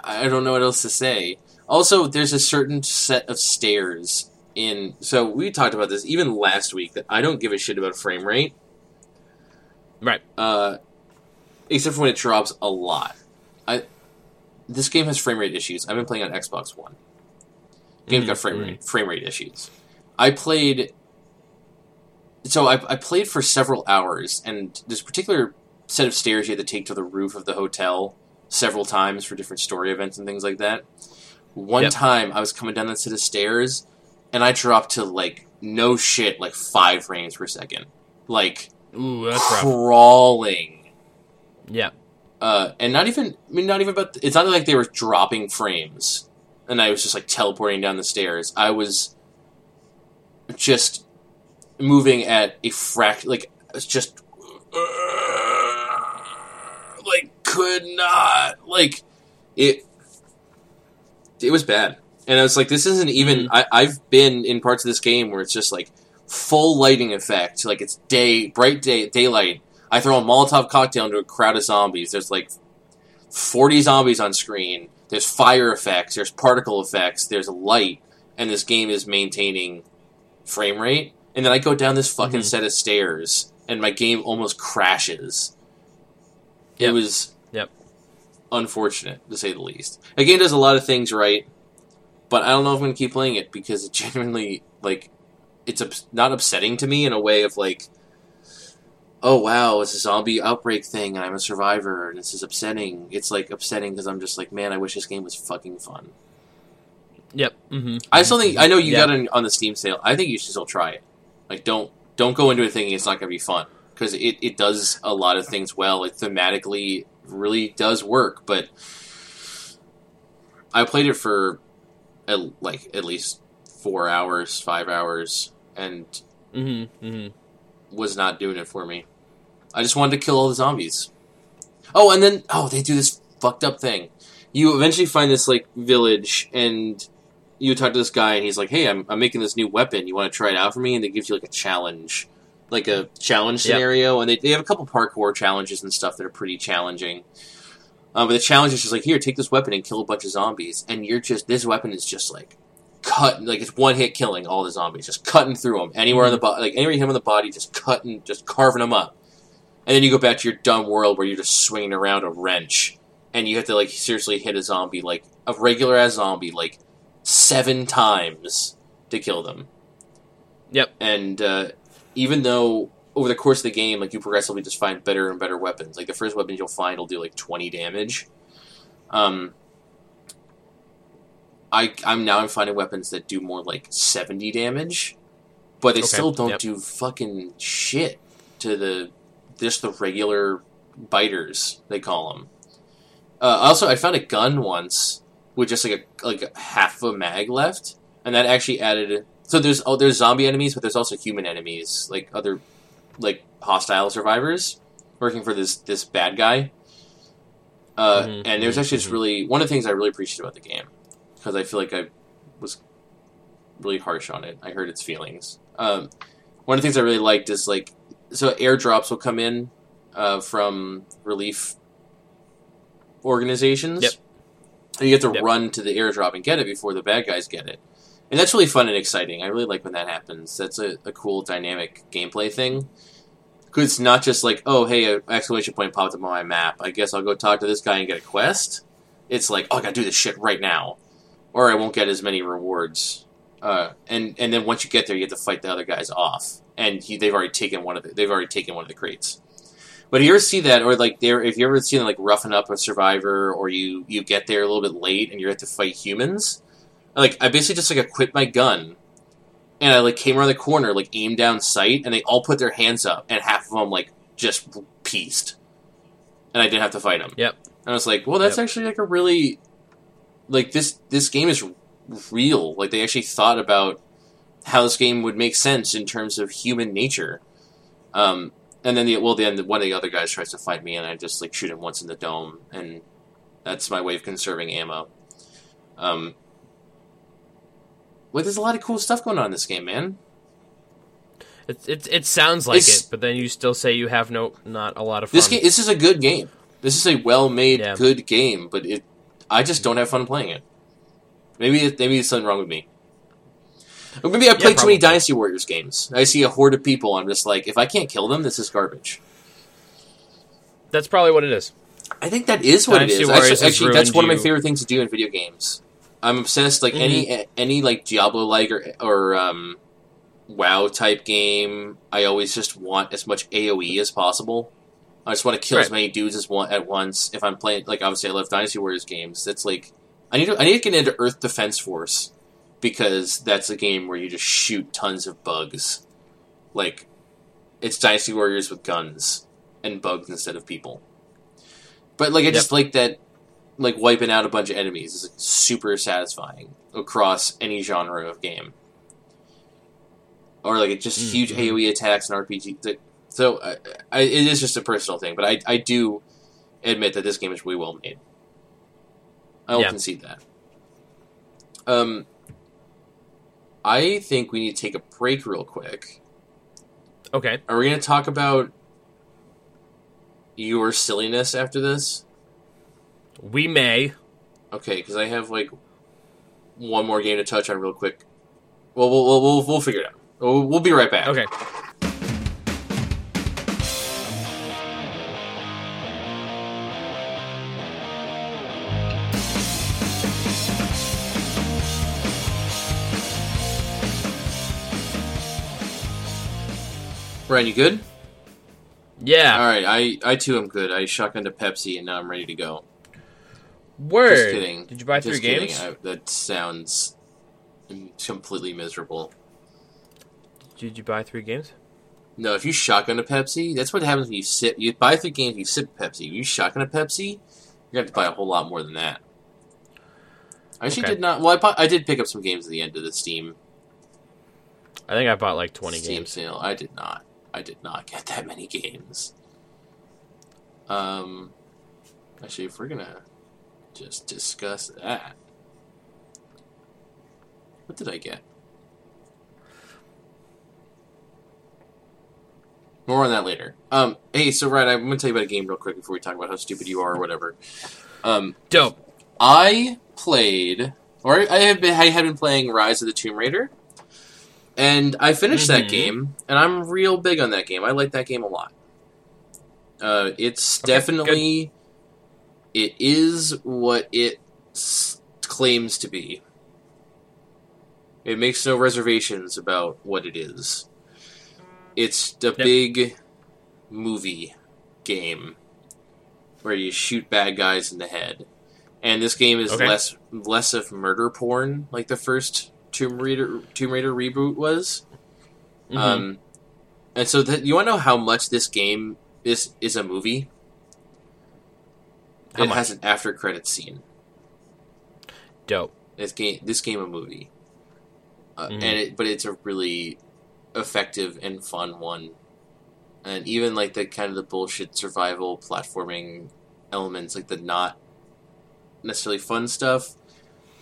S1: I don't know what else to say. Also, there's a certain set of stairs in. So we talked about this even last week that I don't give a shit about frame rate.
S2: Right.
S1: Uh, except for when it drops a lot. I this game has frame rate issues. I've been playing on Xbox One. Game's
S2: Mhm,
S1: got frame rate frame rate issues. I played. So I, I played for several hours, and this particular set of stairs you had to take to the roof of the hotel several times for different story events and things like that. One
S2: Yep.
S1: time I was coming down that set of stairs, and I dropped to like no shit, like five frames per second, like
S2: Ooh, that's rough.
S1: crawling
S2: Yeah.
S1: uh, and not even I mean not even about it's not like they were dropping frames and I was just like teleporting down the stairs. I was just moving at a fraction like it's just like could not like it it was bad. And I was like this isn't even I, I've been in parts of this game where it's just like full lighting effect, like it's day bright day daylight I throw a Molotov cocktail into a crowd of zombies. There's like 40 zombies on screen. There's fire effects. There's particle effects. There's light. And this game is maintaining frame rate. And then I go down this fucking
S2: Mhm.
S1: set of stairs, and my game almost crashes. It was
S2: Yep.
S1: unfortunate, to say the least. The game does a lot of things right, but I don't know if I'm going to keep playing it because it genuinely, like, it's ups- not upsetting to me in a way of, like, oh wow, it's a zombie outbreak thing, and I'm a survivor, and this is upsetting. It's like upsetting because I'm just like, man, I wish this game was fucking fun.
S2: Yep. Mm-hmm.
S1: I still think I know you
S2: Yeah.
S1: got it on the Steam sale. I think you should still try it. Like, don't don't go into it thinking it's not going to be fun because it, it does a lot of things well. It thematically really does work, but I played it for at, like at least four hours, five hours, and
S2: Mm-hmm. Mm-hmm.
S1: was not doing it for me. I just wanted to kill all the zombies. Oh, and then oh, they do this fucked up thing. You eventually find this like village, and you talk to this guy, and he's like, "Hey, I'm, I'm making this new weapon. You want to try it out for me?" And they give you like a challenge, like a challenge
S2: Yep.
S1: scenario, and they they have a couple parkour challenges and stuff that are pretty challenging. Um, but the challenge is just like, here, take this weapon and kill a bunch of zombies, and you're just this weapon is just like cut like it's one hit killing all the zombies, just cutting through them anywhere in the body, like anywhere you hit in the body, just cutting, just carving them up. And then you go back to your dumb world where you're just swinging around a wrench, and you have to like seriously hit a zombie, like a regular ass zombie, like seven times to kill them.
S2: Yep.
S1: And uh, even though over the course of the game, like you progressively just find better and better weapons. Like the first weapon you'll find will do like twenty damage. Um, I I'm now I'm finding weapons that do more like seventy damage, but they
S2: Okay,
S1: still don't
S2: yep.
S1: do fucking shit to the just the regular biters they call them. Uh, also, I found a gun once with just like a like a half of a mag left, and that actually added. So there's oh there's zombie enemies, but there's also human enemies, like other like hostile survivors working for this this bad guy. Uh,
S2: Mhm,
S1: and there's actually just
S2: mhm.
S1: really one of the things I really appreciate about the game because I feel like I was really harsh on it. I hurt its feelings. Um, one of the things I really liked is like so airdrops will come in uh, from relief organizations.
S2: Yep.
S1: And you have to
S2: Yep.
S1: run to the airdrop and get it before the bad guys get it. And that's really fun and exciting. I really like when that happens. That's a, a cool dynamic gameplay thing. Because it's not just like, oh, hey, an exclamation point popped up on my map. I guess I'll go talk to this guy and get a quest. It's like, oh, I gotta do this shit right now. Or I won't get as many rewards. Uh, and and then once you get there, you have to fight the other guys off, and he, they've already taken one of the, they've already taken one of the crates. But if you ever see that, or like there, if you ever see like roughing up a survivor, or you you get there a little bit late and you have to fight humans, like I basically just like equipped my gun, and I like came around the corner, like aimed down sight, and they all put their hands up, and half of them like just pieced, and I didn't have to fight them.
S2: Yep.
S1: And I was like, well, that's
S2: Yep.
S1: actually like a really, like this this game is real. Like they actually thought about how this game would make sense in terms of human nature. Um, and then the well, then one of the other guys tries to fight me, and I just like shoot him once in the dome, and that's my way of conserving ammo. Um, well, there's a lot of cool stuff going on in this game, man.
S2: It, it, it sounds like
S1: It's-
S2: it, but then you still say you have no not a lot of fun.
S1: This game, this is a good game. This is a well-made,
S2: Yeah.
S1: good game, but it, I just don't have fun playing it. Maybe, it, maybe there's something wrong with me. Or maybe I play too many Dynasty Warriors games. I see a horde of people. I'm just like, if I can't kill them, this is garbage.
S2: That's probably what it is.
S1: I think that is what
S2: Dynasty
S1: it is.
S2: Warriors
S1: Actually, actually that's one of my favorite things to do in video games. I'm obsessed. Like any any like Diablo like or or um, WoW type game, I always just want as much AOE as possible. I just want to kill as many dudes as one at once. If I'm playing, like obviously I love Dynasty Warriors games. That's like I need to I need to get into Earth Defense Force because that's a game where you just shoot tons of bugs. Like it's Dynasty Warriors with guns and bugs instead of people. But like I just like that like wiping out a bunch of enemies is like, super satisfying across any genre of game. Or like it's just huge
S2: Mhm.
S1: AOE attacks and RPG. So I, I, it is just a personal thing, but I, I do admit that this game is really well made. I will
S2: Yeah.
S1: concede that. Um, I think we need to take a break real quick.
S2: Okay.
S1: Are we going to talk about your silliness after this?
S2: We may.
S1: Okay, because I have like one more game to touch on real quick. Well, we'll we'll we'll, we'll figure it out. We'll, we'll be right back.
S2: Okay.
S1: Brian, you good?
S2: Yeah.
S1: All right, I I too am good. I shotgunned a Pepsi and now I'm ready to go.
S2: Word.
S1: Just kidding.
S2: Did you buy
S1: Just
S2: three
S1: kidding.
S2: games?
S1: I, that sounds completely miserable.
S2: Did you buy three games?
S1: No, if you shotgun a Pepsi, that's what happens when you sip. You buy three games, you sip Pepsi. When you shotgun a Pepsi, you're gonna have to buy a whole lot more than that. I actually
S2: Okay.
S1: did not. Well, I, bought, I did pick up some games at the end of the Steam
S2: I think I bought like twenty
S1: Steam
S2: games.
S1: sale. I did not. I did not get that many games. Um, actually, if we're gonna just discuss that, what did I get? More on that later. Um, hey, so right, I'm gonna tell you about a game real quick before we talk about how stupid you are or whatever. Um,
S2: Dope.
S1: I played. or I have been I had been playing Rise of the Tomb Raider, and I finished that
S2: Mhm.
S1: game, and I'm real big on that game. I like that game a lot. Uh, it's
S2: Okay,
S1: definitely it is what it s- claims to be. It makes no reservations about what it is. It's a big movie game where you shoot bad guys in the head. And this game is
S2: Okay.
S1: less less of murder porn like the first Tomb Raider Tomb Raider reboot was.
S2: Mhm.
S1: Um, and so that you want to know how much this game is is a movie?
S2: How
S1: it
S2: much?
S1: has an after credit scene.
S2: Dope.
S1: This game, this game, a movie, uh,
S2: Mhm.
S1: and it, but it's a really effective and fun one. And even like the kind of the bullshit survival platforming elements, like the not necessarily fun stuff,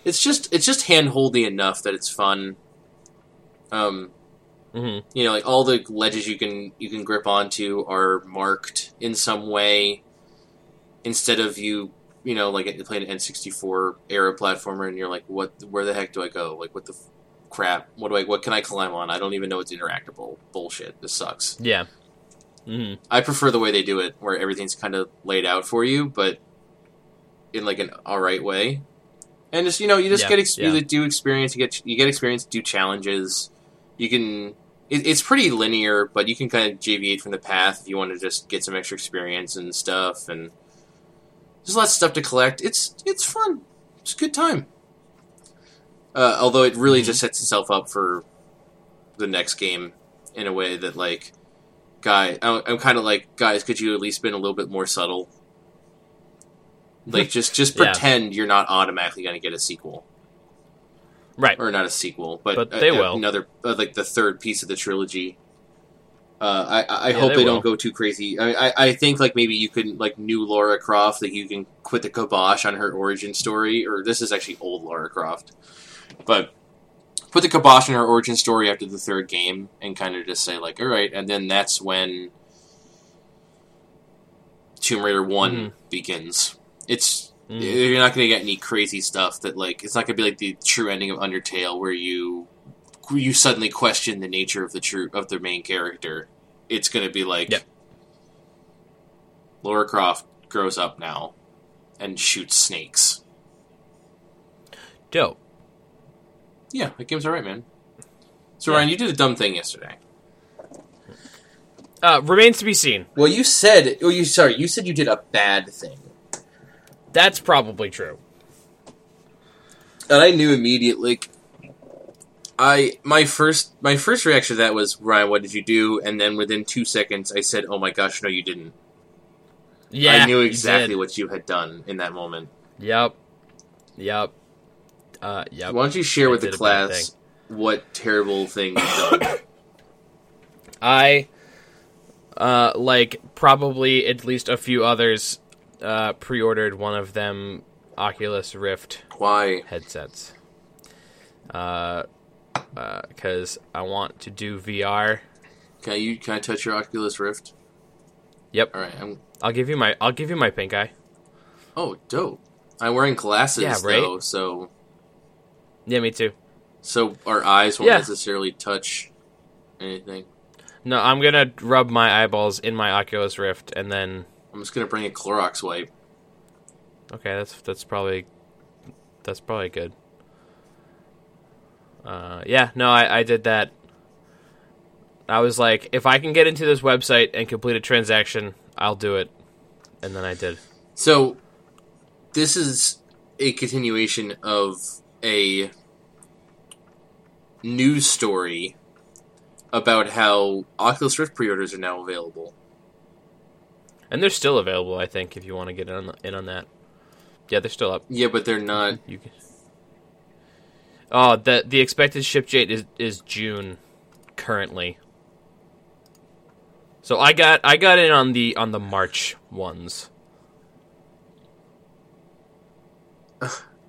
S1: it's just it's just handholdy enough that it's fun. Um,
S2: hmm
S1: you know, like all the ledges you can you can grip onto are marked in some way. Instead of you, you know, like playing an N sixty four era platformer, and you're like, what? Where the heck do I go? Like, what the f- crap? What do I? What can I climb on? I don't even know it's interactable. Bullshit. This sucks.
S2: Yeah. hmm
S1: I prefer the way they do it, where everything's kind of laid out for you, but in like an all right way. And just you know, you just
S2: Yeah,
S1: get ex-
S2: yeah.
S1: you do experience. You get you get experience. Do challenges. You can. It, it's pretty linear, but you can kind of deviate from the path if you want to just get some extra experience and stuff. And there's lots of stuff to collect. It's it's fun. It's a good time. Uh, although it really just sets itself up for the next game in a way that like guy I'm, I'm kind of like guys could you at least been a little bit more subtle like just just
S2: Yeah.
S1: pretend you're not automatically going to get a sequel
S2: Right.
S1: or not a sequel but,
S2: But they
S1: a-
S2: will.
S1: another uh, like the third piece of the trilogy uh, I, I
S2: Yeah,
S1: hope
S2: they
S1: they, don't go too crazy. I, I I think like maybe you can like new Lara Croft that you can quit the kibosh on her origin story, or this is actually old Lara Croft, but put the kibosh on her origin story after the third game and kind of just say like, all right, and then that's when Tomb Raider one
S2: Mhm.
S1: begins. It's
S2: Mhm.
S1: you're not going to get any crazy stuff that like it's not going to be like the true ending of Undertale where you you suddenly question the nature of the true of the main character. It's going to be like
S2: Yep.
S1: Lara Croft grows up now and shoots snakes.
S2: Dope.
S1: Yeah, that game's alright, man. So
S2: Yeah.
S1: Ryan, you did a dumb thing yesterday.
S2: Uh, remains to be seen.
S1: Well, you said, oh, you sorry, you said you did a bad thing,
S2: That's probably true.
S1: and I knew immediately. I my first my first reaction to that was Ryan, what did you do? And then within two seconds, I said, "Oh my gosh, no, you didn't."
S2: Yeah.
S1: I knew exactly
S2: did.
S1: what you had done in that moment.
S2: Yep. Yep. Uh, yep.
S1: Why don't you share
S2: I
S1: with the
S2: did a bad
S1: class what terrible thing you've done?
S2: I, uh, like probably at least a few others, uh, pre-ordered one of them Oculus Rift
S1: Why?
S2: headsets. Uh, Uh, because I want to do VR.
S1: Can you can I touch your Oculus Rift?
S2: Yep.
S1: All right. I'm,
S2: I'll give you my I'll give you my pink eye.
S1: oh, dope. I'm wearing glasses
S2: Yeah, right?
S1: though, so
S2: Yeah, me too.
S1: so our eyes won't
S2: Yeah.
S1: necessarily touch anything.
S2: No, I'm gonna rub my eyeballs in my Oculus Rift, and then
S1: I'm just gonna bring a Clorox wipe.
S2: okay, that's that's probably that's probably good. Uh, yeah, no, I, I did that. I was like, if I can get into this website and complete a transaction, I'll do it, and then I did.
S1: So this is a continuation of a news story about how Oculus Rift pre-orders are now available.
S2: And they're still available, I think, if you want to get in on, in on that. Yeah, they're still up.
S1: Yeah, but they're not.
S2: Oh, the the expected ship date is is June, currently. So I got I got in on the on the March ones.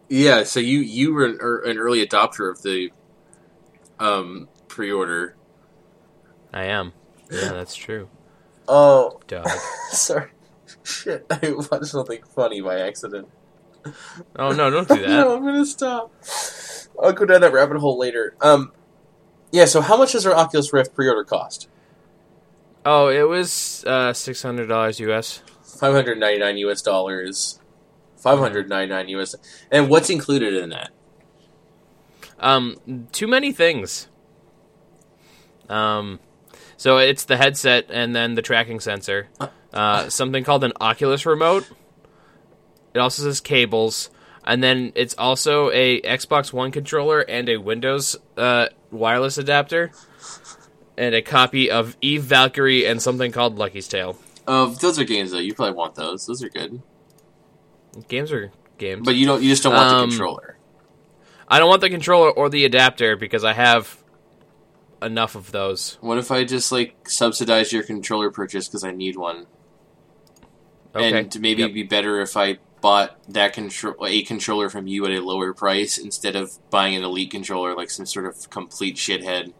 S1: Yeah, so you you were an, er, an early adopter of the um, pre-order.
S2: I am. Yeah, that's true.
S1: Oh,
S2: Dog.
S1: sorry. Shit, I watched something funny by accident.
S2: Oh no, don't do that.
S1: no, I'm gonna stop. I'll go down that rabbit hole later. Um, yeah. So, how much does our Oculus Rift pre-order cost?
S2: Oh, it was uh, six hundred dollars US.
S1: Five hundred ninety nine U.S. dollars. Five hundred ninety nine U.S. And what's included in that?
S2: Um, too many things. Um, so it's the headset and then the tracking sensor. Uh, something called an Oculus remote. It also says cables, and then it's also a Xbox One controller and a Windows uh, wireless adapter, and a copy of Eve Valkyrie and something called Lucky's Tale.
S1: Uh, those are games though. You probably want those. Those are good.
S2: Games are games.
S1: But you don't. You just don't want
S2: Um,
S1: the controller.
S2: I don't want the controller or the adapter because I have enough of those.
S1: What if I just like subsidize your controller purchase because I need one?
S2: Okay.
S1: And maybe
S2: Yep.
S1: it'd be better if I bought that control a controller from you at a lower price instead of buying an elite controller like some sort of complete shithead.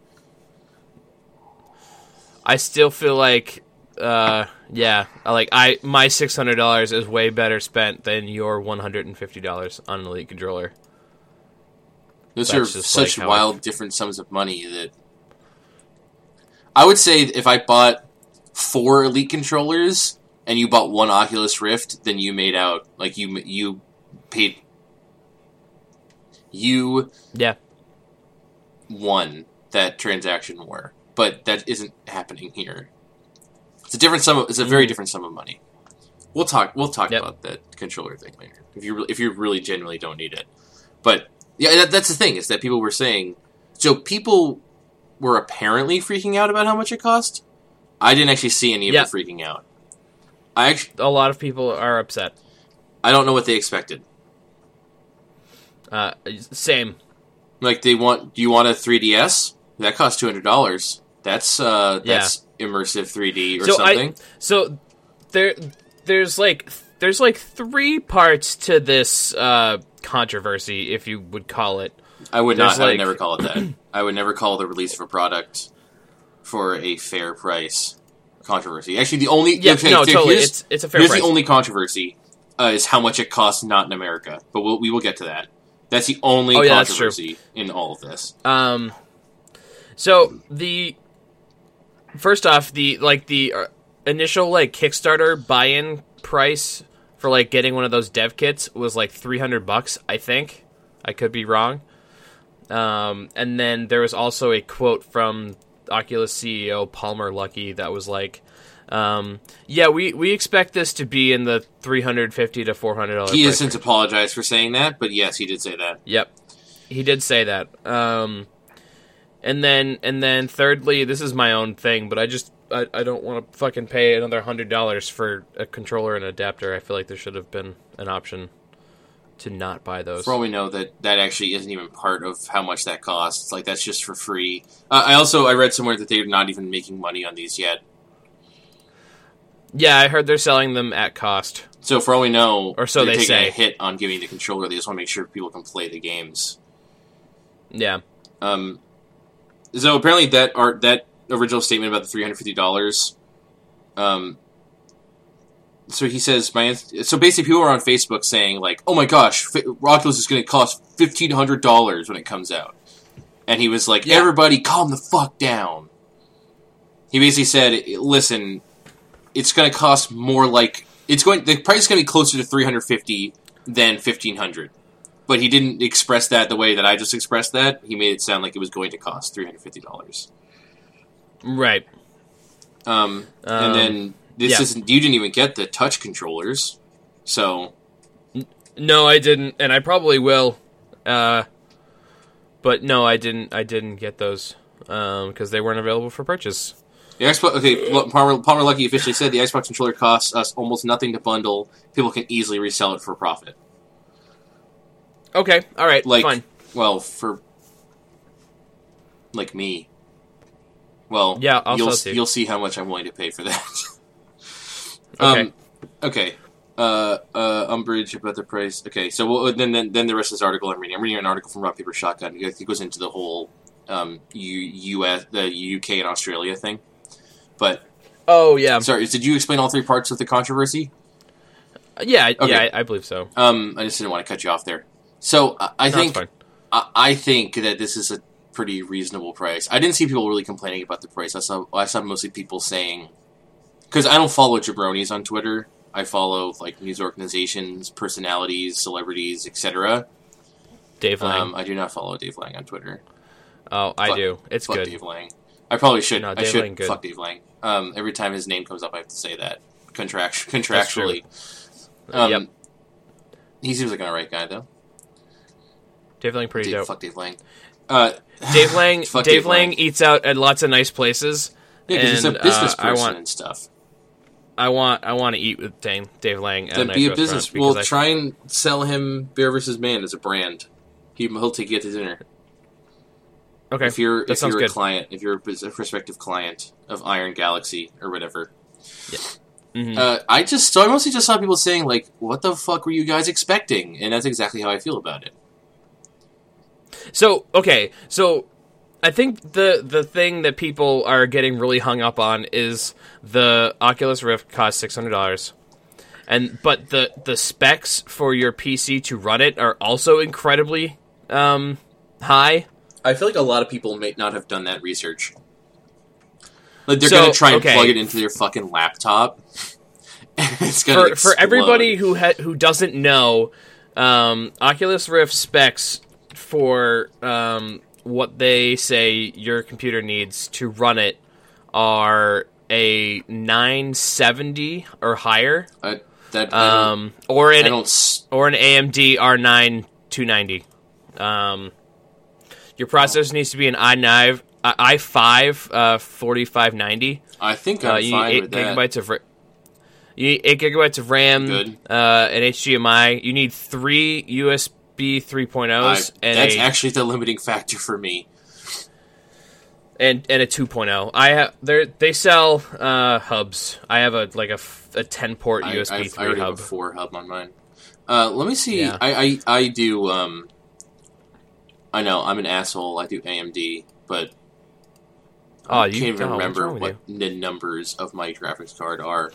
S2: I still feel like, uh, yeah, like I my six hundred dollars is way better spent than your one hundred and fifty dollars on an elite controller.
S1: Those
S2: That's
S1: are such
S2: like
S1: wild different sums of money that I would say if I bought four elite controllers and you bought one Oculus Rift, then you made out like you you paid you
S2: Yeah,
S1: won that transaction war, but that isn't happening here. It's a different sum. Of, it's a very mm-hmm. different sum of money. We'll talk. We'll talk.
S2: Yep.
S1: about that controller thing later. If you if you really genuinely don't need it, but yeah, that, that's the thing is that people were saying. So people were apparently freaking out about how much it cost. I didn't actually see any of
S2: Yeah.
S1: them freaking out. I actually
S2: a lot of people are upset.
S1: I don't know what they expected.
S2: Uh, same.
S1: Like they want. Do you want a 3ds? That costs two hundred dollars. That's uh
S2: Yeah.
S1: that's immersive 3D or
S2: So I-
S1: something.
S2: So there, there's like there's like three parts to this uh, controversy, if you would call it.
S1: I would
S2: There's
S1: not. I would never call it that. I would never call the release of a product for a fair price controversy. Actually, the only
S2: Yeah,
S1: okay,
S2: no,
S1: here-
S2: totally.
S1: Here's,
S2: It's it's a fair
S1: here's
S2: price.
S1: the only controversy uh, is how much it costs not in America. But we'll, we will get to that. That's the only
S2: Oh, yeah,
S1: controversy in all of this.
S2: Um, so the first off, the like the uh, initial like Kickstarter buy-in price for like getting one of those dev kits was like three hundred bucks. I think I could be wrong. Um, and then there was also a quote from Oculus CEO Palmer Luckey that was like. Um, yeah, we, we expect this to be in the three hundred fifty to four hundred dollars.
S1: He has since apologized for saying that, but yes, he did say that.
S2: Yep, he did say that. Um, and then and then thirdly, this is my own thing, but I just I, I don't want to fucking pay another hundred dollars for a controller and adapter. I feel like there should have been an option to not buy those.
S1: For all we know, that that actually isn't even part of how much that costs. Like that's just for free. Uh, I also I read somewhere that they're not even making money on these yet.
S2: Yeah, I heard they're selling them at cost.
S1: So for all we know,
S2: Or so
S1: they're
S2: they say.
S1: a hit on giving the controller. They just want to make sure people can play the games.
S2: Yeah,
S1: Um, so apparently that art that original statement about the three hundred fifty dollars. Um, so he says my so basically people are on Facebook saying like, oh my gosh, F- Oculus is going to cost fifteen hundred dollars when it comes out, and he was like,
S2: Yeah.
S1: everybody calm the fuck down. He basically said, listen, it's going to cost more like it's going the price is going to be closer to three hundred fifty than fifteen hundred but he didn't express that the way that I just expressed that. He made it sound like it was going to cost three hundred fifty dollars.
S2: right.
S1: Um,
S2: Um,
S1: and then this
S2: yeah.
S1: isn't. You didn't even get the touch controllers, so
S2: No, I didn't, and I probably will. Uh, but no, I didn't. I didn't get those because they weren't available for purchase.
S1: the Xbox. Okay, Palmer, Palmer Luckey officially said the Xbox controller costs us almost nothing to bundle. People can easily resell it for profit.
S2: Okay, all right,
S1: Like,
S2: fine.
S1: well, for like me. Well,
S2: Yeah, I'll
S1: you'll you'll see how much I'm willing to pay for that.
S2: Okay.
S1: Um, okay. Uh, uh, umbrage about the price. Okay, so we'll, then, then then the rest of this article I'm reading. I'm reading an article from Rock Paper Shotgun. It goes into the whole um, U, U.S. the UK and Australia thing. But
S2: Oh yeah.
S1: sorry, did you explain all three parts of the controversy?
S2: Yeah,
S1: Okay.
S2: yeah, I, I believe so.
S1: Um, I just didn't want to cut you off there. So I, I
S2: No,
S1: think. I, I think that this is a pretty reasonable price. I didn't see people really complaining about the price. I saw I saw mostly people saying because I don't follow jabronis on Twitter. I follow like news organizations, personalities, celebrities, etc.
S2: Dave Lang.
S1: Um, I do not follow Dave Lang on Twitter.
S2: oh, I
S1: fuck-
S2: do. It's
S1: fuck
S2: good.
S1: Dave Lang. I probably should.
S2: No,
S1: I should
S2: Lang good.
S1: fuck Dave Lang. Um, every time his name comes up, I have to say that Contract- contractually. Um,
S2: Yep.
S1: He seems like an alright guy though.
S2: Dave Lang pretty
S1: Dave,
S2: dope.
S1: fuck Dave Lang. Uh,
S2: Dave Lang. Dave,
S1: Dave
S2: Lang
S1: Lang.
S2: eats out at lots of nice places.
S1: yeah, because he's a business
S2: uh,
S1: person
S2: want-
S1: and stuff.
S2: I want. I want to eat with Dave, Dave Lang at a
S1: Then be a business. We'll try and sell him Bear versus Man as a brand. He, he'll take you to dinner.
S2: Okay,
S1: If you're
S2: that
S1: if you're a
S2: good.
S1: client, if you're a prospective client of Iron Galaxy or whatever.
S2: Mhm.
S1: Uh, I just so I mostly just saw people saying like, "What the fuck were you guys expecting?" And that's exactly how I feel about it.
S2: So okay, so I think the the thing that people are getting really hung up on is the Oculus Rift costs six hundred dollars, and but the the specs for your PC to run it are also incredibly um, high.
S1: I feel like a lot of people may not have done that research. Like they're
S2: So,
S1: gonna try and
S2: okay.
S1: plug it into their fucking laptop. It's gonna
S2: for for everybody who ha- who doesn't know, um, Oculus Rift specs for um, what they say your computer needs to run it are a 970 or higher,
S1: I, that I
S2: um, or
S1: I
S2: an
S1: don't
S2: or an AMD R9 290. Um, your processor needs to be an i9 uh, i5 uh, 4590.
S1: I think
S2: Uh,
S1: I'm
S2: you
S1: fine
S2: eight
S1: with that.
S2: gigabytes of. Ra- you need eight gigabytes of RAM,
S1: Good.
S2: uh, an HDMI. You need three USB 3.0s
S1: I-
S2: and
S1: that's
S2: a
S1: actually the limiting factor for me.
S2: and, and a 2.0. I have they they sell uh, hubs. I have a like a, a 10 port
S1: I,
S2: USB
S1: I, I
S2: 3
S1: already
S2: hub.
S1: have a four hub on mine. Uh, let me see.
S2: Yeah.
S1: I, I I do. Um, I know I'm an asshole. I do AMD, but
S2: Oh,
S1: I
S2: you
S1: can't even
S2: oh,
S1: remember what
S2: you?
S1: the numbers of my graphics card are.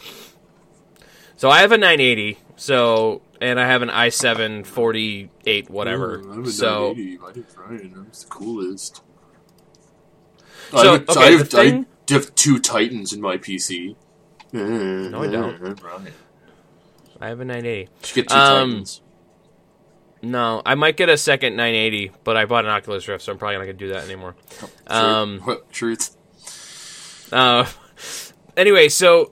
S2: So I have a 980. So and I have an i7 48 whatever.
S1: Oh,
S2: so
S1: I did Ryan. I'm the coolest.
S2: So,
S1: I have,
S2: okay,
S1: I, have,
S2: thing-
S1: I have two Titans in my PC.
S2: No,
S1: I
S2: don't.
S1: Right.
S2: I have a 980.
S1: Should get two
S2: Um,
S1: Titans.
S2: No, I might get a second 980, but I bought an Oculus Rift, so I'm probably not gonna do that anymore. um,
S1: True. Truth.
S2: Uh, anyway, so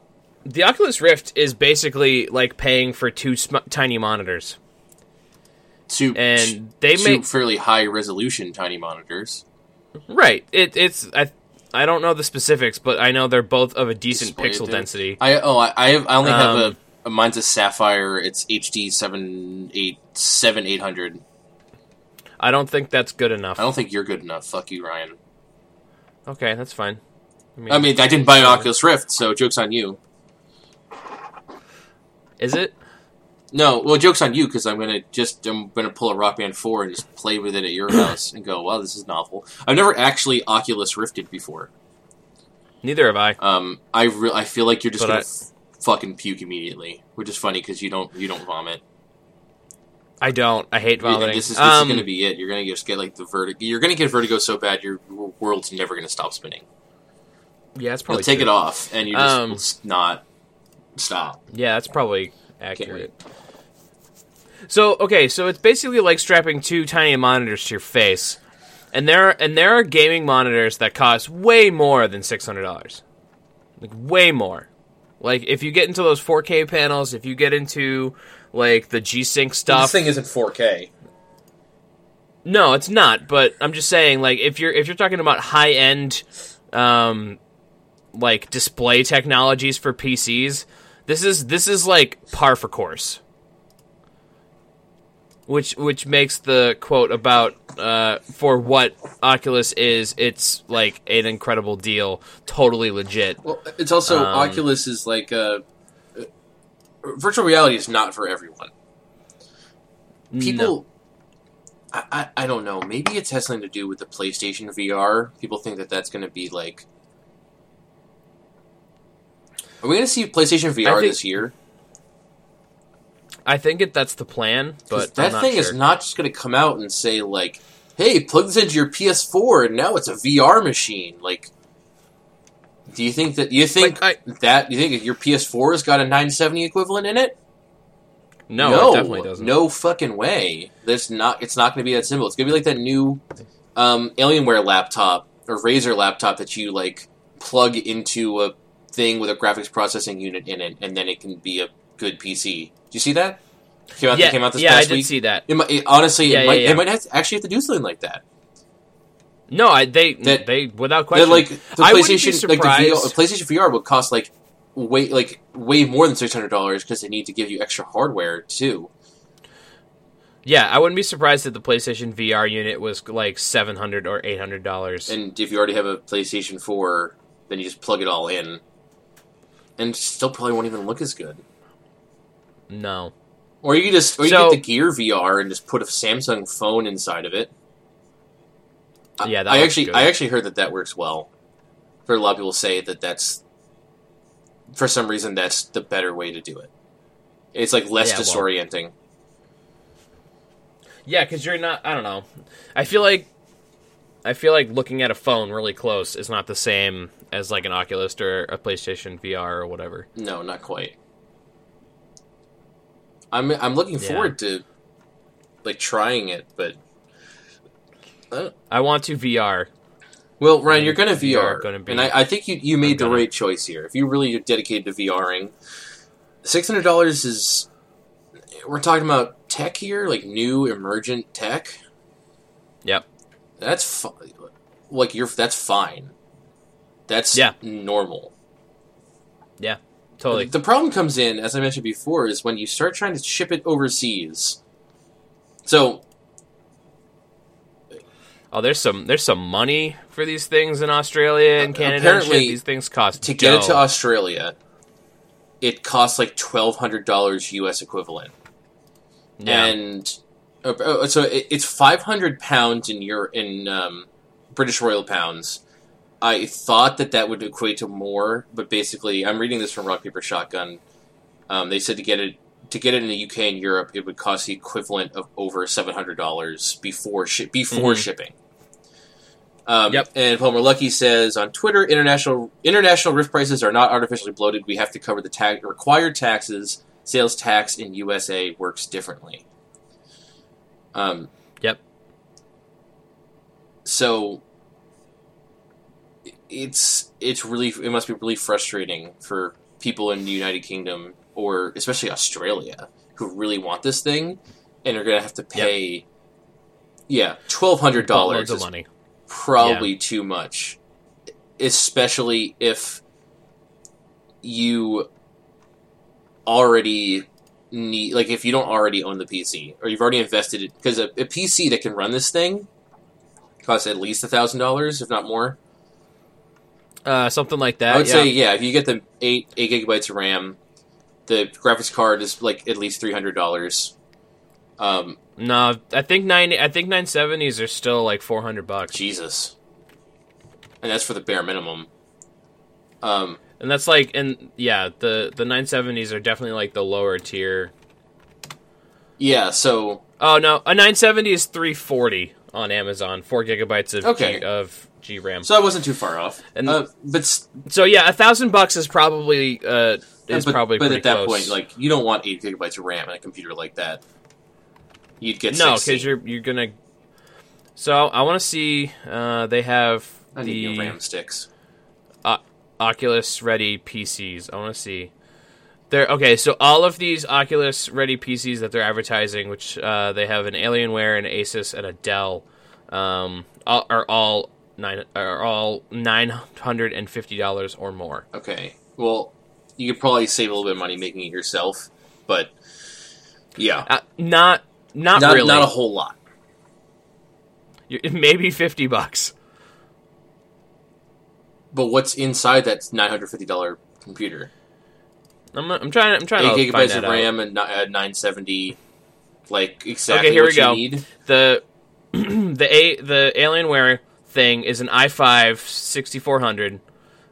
S2: the Oculus Rift is basically like paying for two sm- tiny monitors,
S1: Two
S2: and they
S1: two
S2: make
S1: fairly high resolution tiny monitors.
S2: right. It, it's I I don't know the specifics, but I know they're both of a decent
S1: Display
S2: pixel density.
S1: I oh I I, have, I only have
S2: Um,
S1: a, a mine's a Sapphire. It's HD seven eight seven eight hundred.
S2: I don't think that's good enough.
S1: I don't think you're good enough. Fuck you, Ryan.
S2: Okay, that's fine.
S1: I mean, I didn't buy an Oculus Rift, so jokes on you.
S2: Is it?
S1: No, well, jokes on you because I'm gonna just I'm gonna pull a Rock Band four and just play with it at your house and go, wow, this is novel. I've never actually Oculus Rifted before.
S2: Neither have I.
S1: Um, I re- I feel like you're just
S2: But
S1: gonna
S2: I-
S1: f- fucking puke immediately, which is funny because you don't you don't vomit.
S2: I don't. I hate vomiting.
S1: This is this
S2: um,
S1: is gonna be it. You're gonna just get like the vertigo. You're gonna get vertigo so bad your world's never gonna stop spinning.
S2: yeah,
S1: You'll
S2: probably
S1: take
S2: true.
S1: it off and you just
S2: Um,
S1: not stop.
S2: Yeah, that's probably accurate. So okay, so it's basically like strapping two tiny monitors to your face, and there are, and there are gaming monitors that cost way more than six hundred dollars, like way more. Like if you get into those 4K panels, if you get into like the G-Sync stuff, this thing
S1: isn't 4K.
S2: no, it's not. But I'm just saying, like if you're if you're talking about high end, um, like display technologies for PCs, this is this is like par for course. Which which makes the quote about uh, for what Oculus is, it's like an incredible deal, totally legit.
S1: Well, it's also
S2: Um,
S1: Oculus is like uh, uh, virtual reality is not for everyone. People, I, I I don't know. Maybe it has something to do with the PlayStation VR. People think that that's going to be like. Are we going to see PlayStation VR
S2: think-
S1: this year?
S2: I think it that's the plan, but
S1: that thing
S2: sure.
S1: is not just going to come out and say like, "Hey, plug this into your PS4 and now it's a VR machine." Like, do you think that you think
S2: Like, I,
S1: that you think your PS4 has got a 970 equivalent in it?
S2: no, it definitely doesn't.
S1: No fucking way. There's not. It's not going to be that simple. It's going to be like that new um, Alienware laptop or Razer laptop that you like plug into a thing with a graphics processing unit in it, and then it can be a good PC. Do you see that? Came out,
S2: yeah,
S1: came out this
S2: yeah, I did
S1: week.
S2: see that.
S1: It might, it, honestly,
S2: Yeah,
S1: it
S2: yeah,
S1: might, they might have actually have to do something like that.
S2: No, I they
S1: That-
S2: they without question.
S1: like the
S2: I wouldn't be
S1: PlayStation, like the VR, PlayStation VR would cost like way like way more than six hundred dollars because they need to give you extra hardware too.
S2: yeah, I wouldn't be surprised if the PlayStation VR unit was like seven hundred or eight hundred dollars.
S1: And if you already have a PlayStation Four, then you just plug it all in, and still probably won't even look as good.
S2: No,
S1: Or you just, or you
S2: So-
S1: get the Gear VR and just put a Samsung phone inside of it.
S2: Yeah, that
S1: I actually,
S2: good.
S1: I actually heard that that works well. For a lot of people say that that's, for some reason, that's the better way to do it. It's like less
S2: Yeah, well.
S1: disorienting.
S2: yeah, because you're not. I don't know. I feel like I feel like looking at a phone really close is not the same as like an Oculus or a PlayStation VR or whatever.
S1: No, not quite. I'm I'm looking
S2: Yeah.
S1: forward to like trying it, but uh,
S2: I want to VR.
S1: well, Ryan, you're gonna VR,
S2: gonna be-
S1: and I, I think you you made
S2: I'm
S1: the
S2: gonna.
S1: right choice here. If you really are dedicated to VRing, six hundred dollars is we're talking about tech here, like new emergent tech.
S2: Yep.
S1: That's fi- like you're that's fine. That's
S2: Yeah.
S1: normal.
S2: Yeah, totally.
S1: The problem comes in, as I mentioned before, is when you start trying to ship it overseas. So
S2: Oh, there's some there's some money for these things in Australia and Canada.
S1: apparently,
S2: shit. these things cost
S1: to get it to. Australia, it costs like twelve hundred dollars US equivalent,
S2: Yeah.
S1: and uh, uh, so it, it's five hundred pounds in your in um, British Royal pounds. I thought that that would equate to more, but basically, I'm reading this from Rock Paper Shotgun. Um, they said to get it to get it in the UK and Europe, it would cost the equivalent of over seven hundred dollars before shi- before
S2: Mhm.
S1: shipping. Um,
S2: Yep.
S1: And Palmer Luckey says on Twitter, international international Rift prices are not artificially bloated. We have to cover the tag required taxes. Sales tax in USA works differently. Um,
S2: Yep.
S1: So it's it's really it must be really frustrating for people in the United Kingdom or especially Australia who really want this thing and are going to have to pay. Yeah, twelve hundred dollars
S2: of money.
S1: probably too much, especially if you already need like if you don't already own the PC or you've already invested it because a, a PC that can run this thing costs at least a thousand dollars if not more.
S2: Uh, something like that.
S1: I would
S2: yeah.
S1: say yeah, if you get the eight eight gigabytes of RAM, the graphics card is like at least three hundred dollars. Um,
S2: No, I think nine. I think nine seventies are still like four hundred bucks,
S1: Jesus, and that's for the bare minimum. Um,
S2: and that's like, and yeah, the the nine seventies are definitely like the lower tier.
S1: yeah, so
S2: Oh no, a nine seventy is three forty on Amazon, four gigabytes of
S1: Okay.
S2: G, of G RAM.
S1: so I wasn't too far off.
S2: And-
S1: uh, but
S2: So yeah, a thousand bucks is probably uh is
S1: but,
S2: probably
S1: but at that
S2: close.
S1: point, like you don't want eight gigabytes of RAM in a computer like that. You'd get
S2: no, because you're you're gonna. So I want to see. Uh, they have
S1: I need
S2: the
S1: RAM sticks.
S2: Oculus Ready PCs. I want to see. They're okay. So all of these Oculus Ready PCs that they're advertising, which uh, they have an Alienware, an Asus, and a Dell, um, all, are all nine are all nine hundred and fifty dollars or more.
S1: Okay, well, you could probably save a little bit of money making it yourself, but yeah,
S2: Uh, not not,
S1: not
S2: really.
S1: not a whole lot.
S2: Maybe fifty bucks.
S1: But what's inside that nine hundred fifty dollar computer?
S2: I'm, I'm trying. I'm trying
S1: Eight
S2: to find
S1: gigabytes of
S2: out.
S1: RAM and nine seventy, like exactly
S2: Okay, here
S1: what
S2: we go.
S1: need.
S2: the the a the Alienware thing is an i5 6400,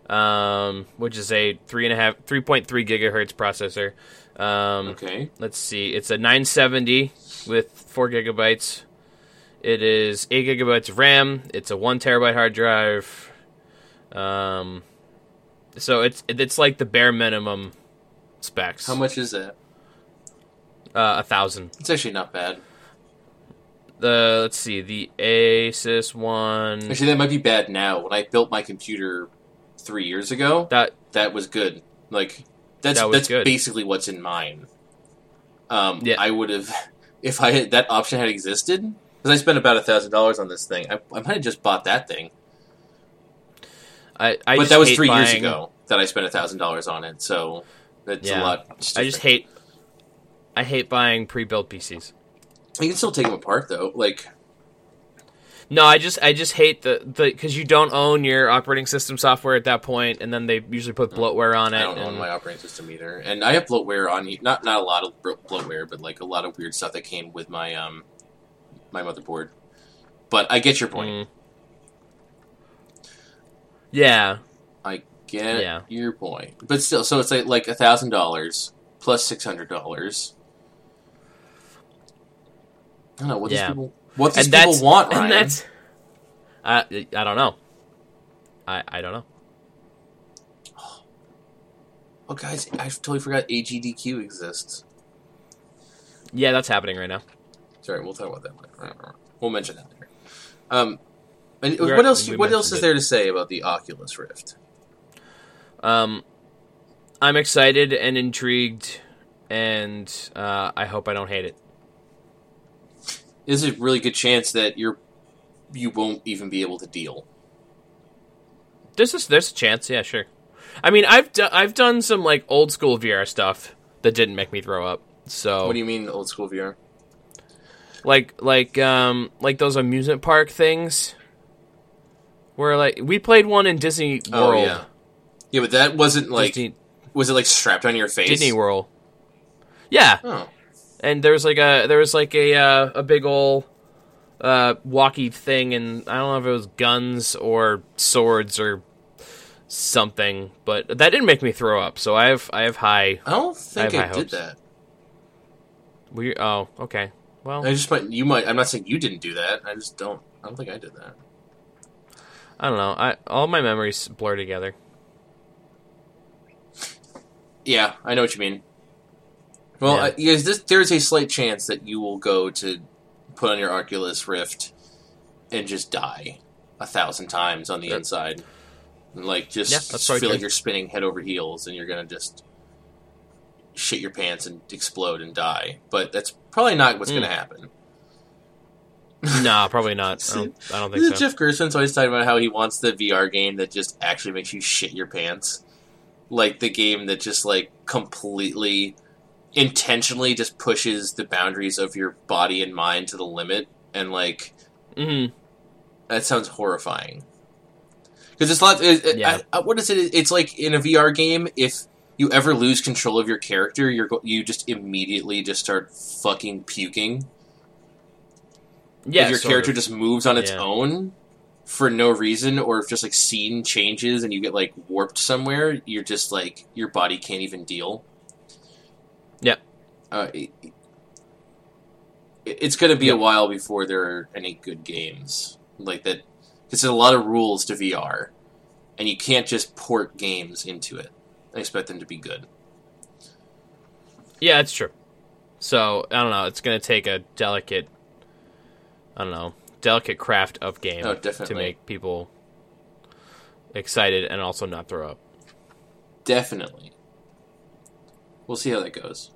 S2: um, which is a three and a half, three point three gigahertz processor. Um,
S1: Okay.
S2: let's see. It's a 970 with four gigabytes. It is eight gigabytes of RAM. It's a one terabyte hard drive. Um, so it's it's like the bare minimum specs.
S1: How much is that?
S2: Uh, a thousand.
S1: It's actually not bad.
S2: The let's see. The Asus one.
S1: Actually, that might be bad now. When I built my computer three years ago,
S2: That
S1: that was good. Like that's
S2: That
S1: that's
S2: good.
S1: basically what's in mine. Um,
S2: Yeah.
S1: I would have if I had that option had existed because I spent about a thousand dollars on this thing. I, I might have just bought that thing,
S2: I, I
S1: but that was three years ago that I spent a thousand dollars on it. So that's
S2: Yeah.
S1: a lot.
S2: I just hate. I hate buying pre-built PCs.
S1: You can still take them apart though. Like
S2: No, I just I just hate the the because you don't own your operating system software at that point, and then they usually put bloatware on it.
S1: I don't own my operating system either, and I have bloatware on not not a lot of bloatware, but like a lot of weird stuff that came with my um my motherboard. But I get your point.
S2: Mm. Yeah,
S1: I get
S2: Yeah.
S1: your point, but still, so it's like like a thousand dollars plus six hundred dollars. I don't know what
S2: Yeah.
S1: these people what these
S2: and
S1: people want, Ryan.
S2: and that's. I I don't know. I I don't know.
S1: oh, guys, I totally forgot AGDQ exists.
S2: Yeah, that's happening right now.
S1: Sorry, we'll talk about that later. We'll mention that later. Um, and
S2: We're-
S1: what else? What else is
S2: it.
S1: there to say about the Oculus Rift?
S2: Um, I'm excited and intrigued, and uh, I hope I don't hate it.
S1: There's a really good chance that you're you won't even be able to deal.
S2: There's a, there's a chance, yeah, sure. I mean, I've do, I've done some like old school VR stuff that didn't make me throw up. So
S1: What do you mean old school VR?
S2: like like um like those amusement park things where like we played one in Disney
S1: Oh,
S2: World.
S1: yeah. Yeah, but that wasn't like
S2: Disney,
S1: was it like strapped on your face?
S2: Disney World. Yeah,
S1: Oh,
S2: and there was like a there was like a uh, a big ol' uh, walkie thing, and I don't know if it was guns or swords or something, but that didn't make me throw up. So I have I have high.
S1: I don't think
S2: I
S1: I, did
S2: hopes.
S1: that.
S2: We oh okay. Well,
S1: I just might. You might. I'm not saying you didn't do that. I just don't. I don't think I did that.
S2: I don't know. I all my memories blur together.
S1: Yeah, I know what you mean. Well,
S2: Yeah.
S1: uh, you guys, this, there's a slight chance that you will go to put on your Oculus Rift and just die a thousand times on the
S2: Yeah.
S1: inside, and like just
S2: Yeah,
S1: feel like you're spinning head over heels, and you're gonna just shit your pants and explode and die. But that's probably not what's
S2: Mm.
S1: gonna happen.
S2: nah, probably not. I don't, I don't think so.
S1: Jeff Gerstmann's always talking about how he wants the VR game that just actually makes you shit your pants, like the game that just like completely, intentionally just pushes the boundaries of your body and mind to the limit, and like
S2: hmm
S1: that sounds horrifying. Because it's not. It-
S2: Yeah.
S1: I- I- what is it? It's like in a VR game, if you ever lose control of your character, you're you just immediately just start fucking puking.
S2: Yeah,
S1: if your character
S2: of.
S1: just moves on its
S2: Yeah.
S1: own for no reason, or if just like scene changes and you get like warped somewhere, you're just like your body can't even deal.
S2: Yeah.
S1: Uh, it, it- it's going to be
S2: Yep.
S1: a while before there are any good games like that. Because there's a lot of rules to VR, and you can't just port games into it and expect them to be good.
S2: Yeah, that's true. So I don't know. It's gonna take a delicate, I don't know, delicate craft of game
S1: Oh,
S2: to make people excited and also not throw up.
S1: Definitely. We'll see how that goes.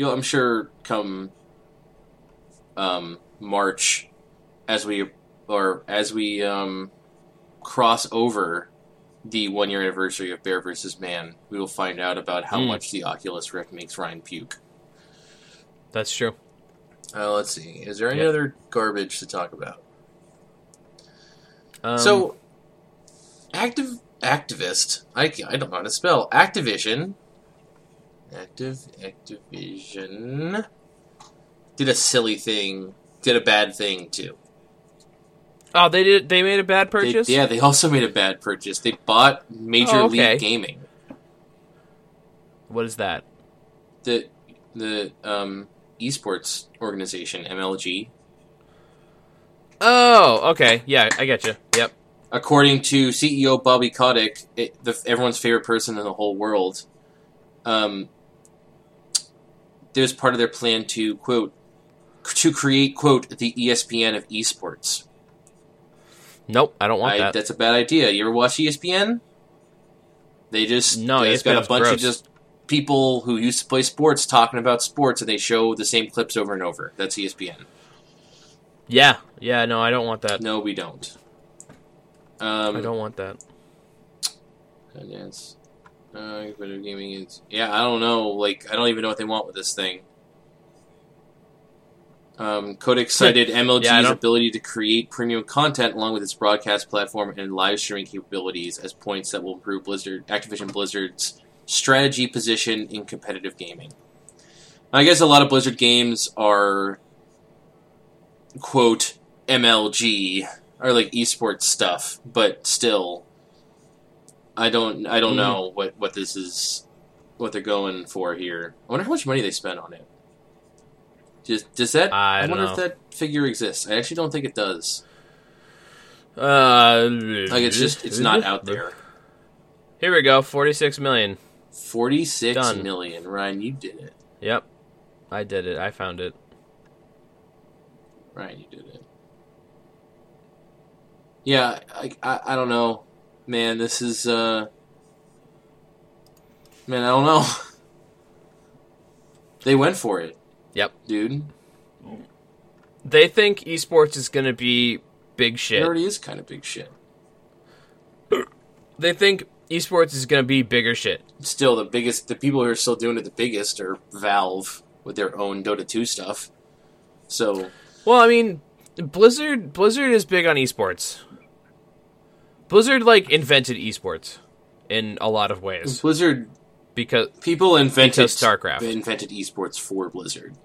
S1: You know, I'm sure come um, March, as we or as we um, cross over the one year anniversary of Bear versus Man, we will find out about how
S2: Mm.
S1: much the Oculus Rift makes Ryan puke.
S2: That's true.
S1: Uh, let's see. Is there any other garbage to talk about?
S2: Um,
S1: so, active activist. I, I don't know how to spell Activision. Active Activision did a silly thing. Did a bad thing too.
S2: oh, they did. They made a bad
S1: They-
S2: purchase.
S1: yeah, they also made a bad purchase. They bought Major
S2: Oh, okay.
S1: League Gaming.
S2: What is that?
S1: the the um, esports organization MLG.
S2: Oh, okay. Yeah, I get you. Yep.
S1: According to CEO Bobby Kotick, it, the, everyone's favorite person in the whole world, um, there's part of their plan to quote to create quote the ESPN of esports.
S2: Nope, I don't want
S1: I,
S2: that.
S1: That's a bad idea. You ever watch ESPN? They just
S2: No,
S1: it's got a bunch of just people who used to play sports talking about sports, and they show the same clips over and over. That's ESPN.
S2: Yeah, yeah. No, I don't want that.
S1: No, we don't. Um,
S2: I don't want that.
S1: Finance. Uh, video gaming is. Yeah, I don't know. Like, I don't even know what they want with this thing. Um, Kotick cited MLG's
S2: Yeah,
S1: ability to create premium content along with its broadcast platform and live streaming capabilities as points that will improve Blizzard, Activision Blizzard's strategy position in competitive gaming. I guess a lot of Blizzard games are quote MLG or like esports stuff, but still, I don't I don't
S2: Mhm.
S1: know what what this is what they're going for here. I wonder how much money they spent on it. Does, does that?
S2: I don't
S1: wonder
S2: know.
S1: if that figure exists. I actually don't think it does.
S2: Uh,
S1: Like it's just it's not out there.
S2: Here we go. Forty-six million.
S1: Forty six million. Ryan, you did it.
S2: Yep, I did it. I found it.
S1: Ryan, you did it. Yeah, I, I, I don't know, man. This is uh, man. I don't know. they went for it.
S2: Yep.
S1: dude.
S2: They think esports is gonna be big shit.
S1: It already is kind of big shit.
S2: They think esports is gonna be bigger shit.
S1: Still, the biggest, the people who are still doing it the biggest are Valve with their own Dota two stuff. So
S2: Well, I mean, Blizzard Blizzard is big on esports. Blizzard like invented esports in a lot of ways
S1: Blizzard
S2: because
S1: people invented
S2: Because StarCraft.
S1: invented esports for Blizzard.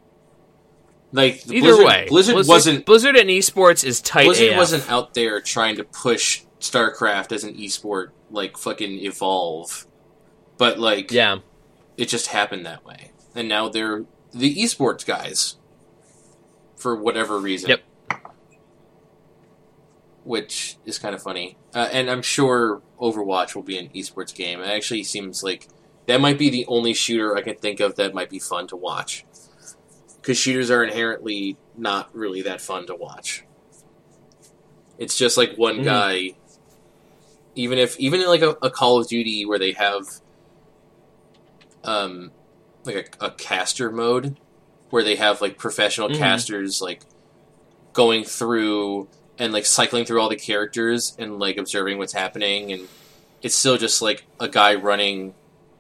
S1: Like
S2: either
S1: Blizzard,
S2: way,
S1: Blizzard, wasn't
S2: Blizzard and esports is tight.
S1: Blizzard
S2: AF.
S1: wasn't out there trying to push StarCraft as an esport like fucking evolve, but like
S2: Yeah,
S1: it just happened that way, and now they're the esports guys for whatever reason.
S2: Yep.
S1: Which is kind of funny, uh, and I'm sure Overwatch will be an esports game. It actually seems like that might be the only shooter I can think of that might be fun to watch, because shooters are inherently not really that fun to watch. It's just like one
S2: Mhm.
S1: guy. Even if even in like a, a Call of Duty where they have um like a, a caster mode where they have like professional
S2: Mhm.
S1: casters like going through and like cycling through all the characters and like observing what's happening and it's still just like a guy running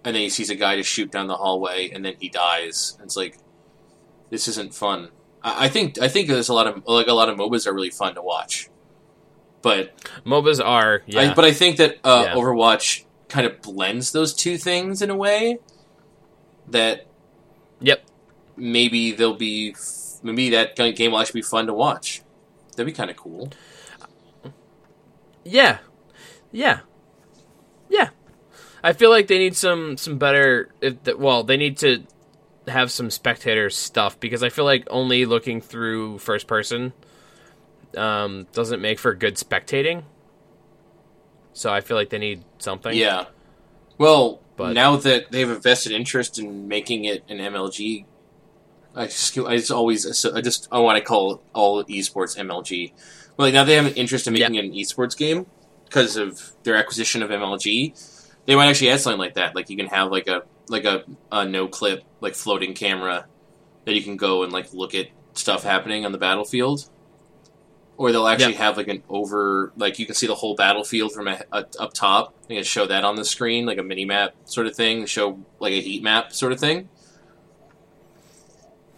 S1: and then he sees a guy just shoot down the hallway and then he dies. And it's like this isn't fun. I, I think I think there's a lot of like a lot of MOBAs are really fun to watch. But
S2: MOBAs are. Yeah,
S1: I, but I think that uh,
S2: Yeah.
S1: Overwatch kind of blends those two things in a way that
S2: Yep.
S1: maybe they'll be maybe that game will actually be fun to watch. That'd be kind of cool.
S2: Yeah, yeah, yeah. I feel like they need some some better. Well, they need to have some spectator stuff because I feel like only looking through first person um, doesn't make for good spectating. So I feel like they need something.
S1: Yeah. Well,
S2: But-
S1: now that they have a vested interest in making it an MLG, I just, I just always so I just I want to call all esports MLG. Well, like now they have an interest in making an esports game because of their acquisition of MLG. They might actually add something like that. Like you can have like a like a, a no clip like floating camera that you can go and like look at stuff happening on the battlefield. Or they'll actually have like an over, like you can see the whole battlefield from a, a, up top. They can show that on the screen, like a mini map sort of thing. Show like a heat map sort of thing.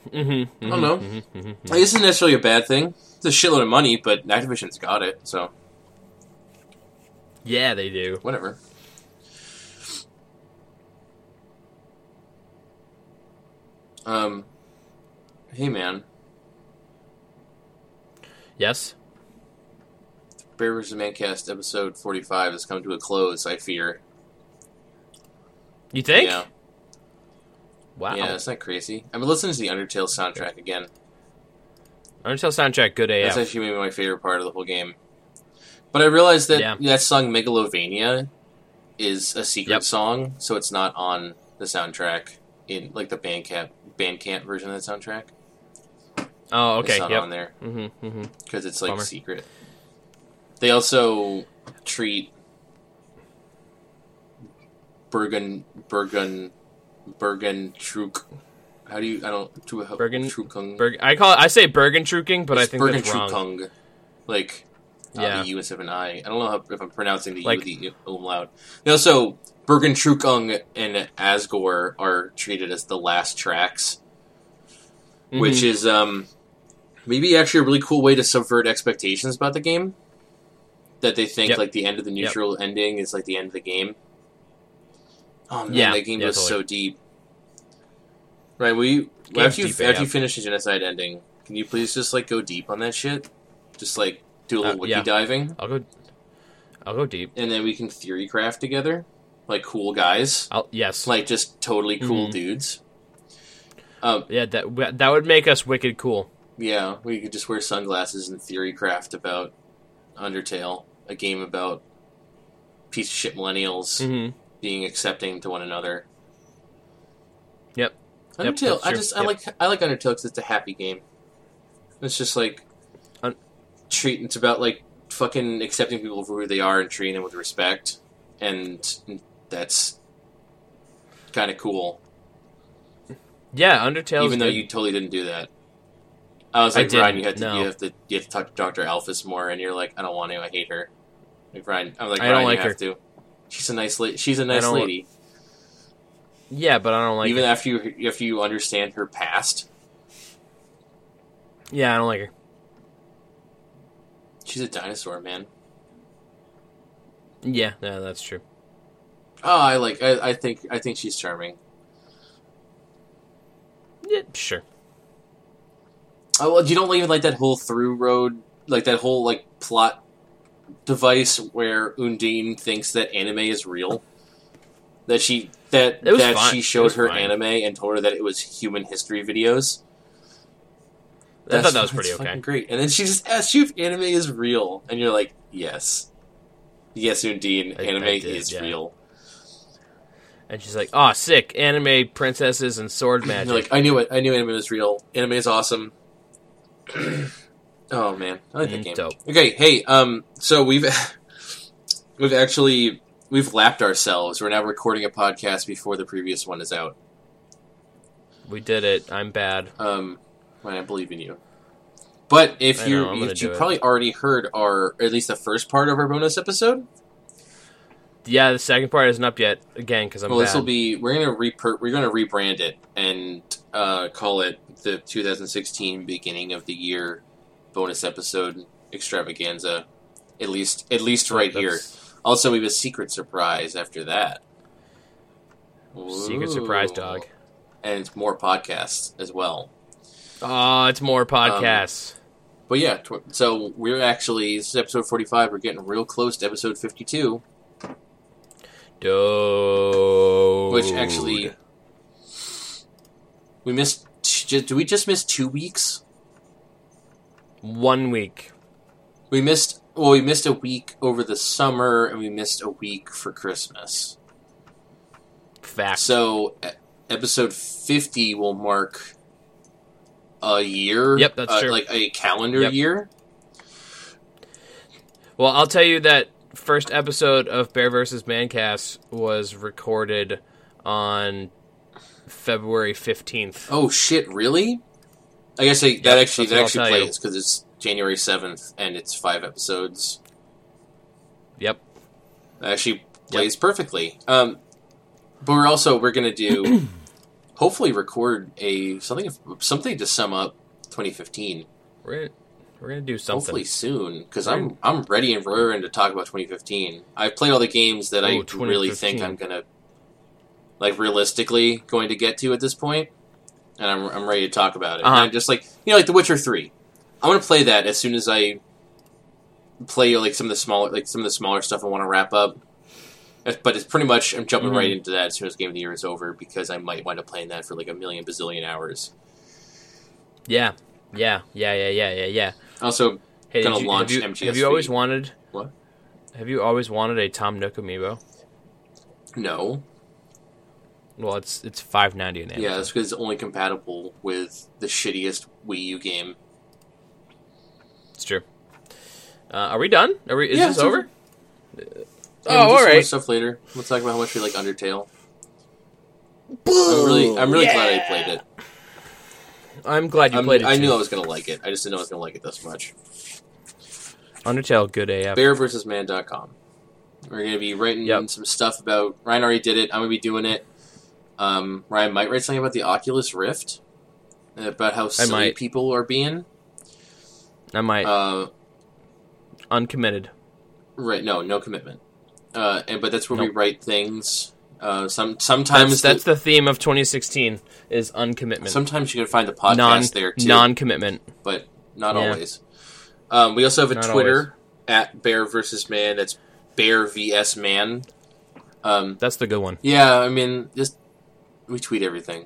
S2: Mm-hmm,
S1: I don't know.
S2: Mm-hmm,
S1: Like, this isn't necessarily a bad thing. It's a shitload of money, but Activision's got it, so
S2: Yeah, they do.
S1: whatever. Um, hey man,
S2: Yes.
S1: Bear vs. Mancast episode forty-five has come to a close. I fear.
S2: You think?
S1: Yeah.
S2: Wow.
S1: Yeah, isn't that crazy? I've been listening to the Undertale soundtrack again.
S2: Undertale soundtrack, good AF.
S1: That's actually maybe my favorite part of the whole game. But I realized that
S2: Yeah.
S1: that song Megalovania is a secret
S2: Yep.
S1: song, so it's not on the soundtrack in like the Bandcamp Bandcamp version of the soundtrack.
S2: oh,
S1: It's
S2: okay.
S1: not
S2: Yep.
S1: on there
S2: Mm-hmm, mm-hmm.
S1: because it's like
S2: Bummer.
S1: secret. They also treat Bergen Bergen Bergen Truk. How do you? I don't. Tru-
S2: Bergen-
S1: Trukung.
S2: Berg- I call it, I say Bergentruking, but I think
S1: Bergen
S2: that's wrong.
S1: Trukung. Like
S2: Yeah.
S1: the U instead of an I. I don't know how, if I'm pronouncing the
S2: Like-
S1: U the umlaut. They also Bergen Trukung and Asgore are treated as the last tracks,
S2: Mhm.
S1: which is um maybe actually a really cool way to subvert expectations about the game. That they think
S2: Yep.
S1: like the end of the
S2: Yep.
S1: neutral ending is like the end of the game. Oh man,
S2: Yeah.
S1: that game
S2: Yeah,
S1: goes
S2: totally.
S1: so deep. Right, will you
S2: Game's
S1: after you
S2: deep
S1: after you finish the genocide ending, can you please just like go deep on that shit? Just like do a little
S2: Uh,
S1: wiki
S2: yeah.
S1: diving,
S2: I'll go. I'll go deep.
S1: and then we can theory craft together, like cool guys,
S2: I'll yes.
S1: like just totally cool
S2: Mhm.
S1: dudes. Um,
S2: yeah, that that would make us wicked cool.
S1: yeah, we could just wear sunglasses and theory craft about Undertale, a game about piece of shit millennials
S2: Mm-hmm.
S1: Being accepting to one another.
S2: Yep. Yep,
S1: Undertale.
S2: that's
S1: I just I
S2: Yep.
S1: like I like Undertale because it's a happy game. It's just like
S2: Un-
S1: treat. It's about like fucking accepting people for who they are and treating them with respect, and that's kind of cool.
S2: Yeah, Undertale.
S1: even though you totally didn't do that. I was like, Brian,
S2: didn't,
S1: you have to
S2: no.
S1: you have to you have to talk to Doctor Alphys more, and you're like, I don't want to. I hate her. Like Brian, I'm like,
S2: I
S1: Brian,
S2: don't
S1: you
S2: like
S1: have to. She's a nice lady. She's a nice lady.
S2: yeah, but I don't like.
S1: even
S2: her.
S1: after you if you understand her past,
S2: Yeah, I don't like her.
S1: she's a dinosaur, man.
S2: Yeah, yeah, that's true.
S1: Oh, I like. I, I think. I think she's charming.
S2: Yeah, sure.
S1: Oh, well, you don't even like that whole through road, like that whole like plot device where Undyne thinks that anime is real. That she that that
S2: fine.
S1: she showed her
S2: fine.
S1: anime and told her that it was human history videos.
S2: I thought that was pretty
S1: fucking
S2: okay.
S1: Great, and then she just asks you if anime is real, and you're like, yes, yes, Undyne,
S2: I-
S1: anime
S2: I did,
S1: is
S2: yeah.
S1: real.
S2: And she's like, "Oh, sick! Anime princesses and sword magic."
S1: You're like, I knew it. I knew anime was real. Anime is awesome. oh man, I like that
S2: Mm,
S1: game.
S2: dope.
S1: Okay, hey, um, so we've we've actually we've lapped ourselves. We're now recording a podcast before the previous one is out.
S2: we did it. I'm bad.
S1: Um, I believe in you. But if you
S2: know, I'm gonna
S1: if you
S2: do it.
S1: probably already heard our at least the first part of our bonus episode.
S2: Yeah, the second part isn't up yet. Again, because I'm
S1: well, this will be we're gonna reper- we're gonna rebrand it and uh, call it the 2016 beginning of the year bonus episode extravaganza. At least at least oh, right here. Also, we have a secret surprise after that.
S2: Secret surprise, dog.
S1: and it's more podcasts as well.
S2: Oh, it's more um, podcasts.
S1: But yeah, tw- so we're actually this is episode 45. We're getting real close to episode 52,
S2: Dude.
S1: which actually we missed. T- do we just miss two weeks?
S2: One week.
S1: We missed. Well, we missed a week over the summer, and we missed a week for Christmas.
S2: Fact.
S1: So, episode 50 will mark a year.
S2: Yep, that's
S1: uh,
S2: true.
S1: Like a calendar
S2: Yep.
S1: year.
S2: Well, I'll tell you that first episode of Bear vs. Mancast was recorded on February 15th.
S1: Oh shit! Really? I guess I, that
S2: Yep,
S1: actually that actually plays because it's January seventh and it's five episodes.
S2: Yep.
S1: That actually plays perfectly. Um, but we're also we're gonna do hopefully record a something something to sum up 2015.
S2: We're gonna, we're gonna do something.
S1: Hopefully soon because I'm I'm ready and raring to talk about 2015. I've played all the games that I
S2: Oh,
S1: really think I'm gonna like realistically going to get to at this point, and I'm I'm ready to talk about it.
S2: Uh-huh.
S1: And I'm just like you know like The Witcher Three. I'm gonna play that as soon as I play like some of the smaller like some of the smaller stuff I want to wrap up, But it's pretty much I'm jumping
S2: Mhm.
S1: right into that as soon as Game of the Year is over because I might wind up playing that for like a million bazillion hours.
S2: Yeah, yeah, yeah, yeah, yeah, yeah, yeah.
S1: Also,
S2: Hey,
S1: Gonna
S2: you,
S1: launch
S2: have you,
S1: MGS
S2: have you always wanted?
S1: What?
S2: Have you always wanted a Tom Nook amiibo?
S1: no,
S2: Well, it's it's five ninety an
S1: yeah, that's because it's only compatible with the shittiest Wii U game.
S2: it's true. Uh, are we done? Are we? Is
S1: Yeah,
S2: this
S1: over.
S2: over?
S1: Yeah,
S2: Oh, all right.
S1: Stuff later. We'll talk about how much we like Undertale. I'm really, I'm really glad I played it.
S2: I'm glad you
S1: I'm-
S2: played it.
S1: I
S2: too.
S1: knew I was gonna like it. I just didn't know I was gonna like it this much.
S2: Undertale, good AF.
S1: BearVersusMan.com. We're gonna be writing
S2: Yep.
S1: some stuff about. Ryan already did it. I'm gonna be doing it. Um, Ryan might write something about the Oculus Rift, about how silly people are being.
S2: I might
S1: Uh,
S2: uncommitted.
S1: right? No, no commitment. Uh, and but that's where we write things. Uh, some sometimes
S2: That's, that's
S1: the,
S2: the theme of 2016 is uncommitment.
S1: sometimes you can find the podcast
S2: non
S1: there too.
S2: non-commitment.
S1: but not
S2: Yeah.
S1: always. Um, we also have a
S2: Not
S1: Twitter at Bear versus Man. That's Bear vs Man. Um,
S2: That's the good one.
S1: yeah, I mean, just we tweet everything.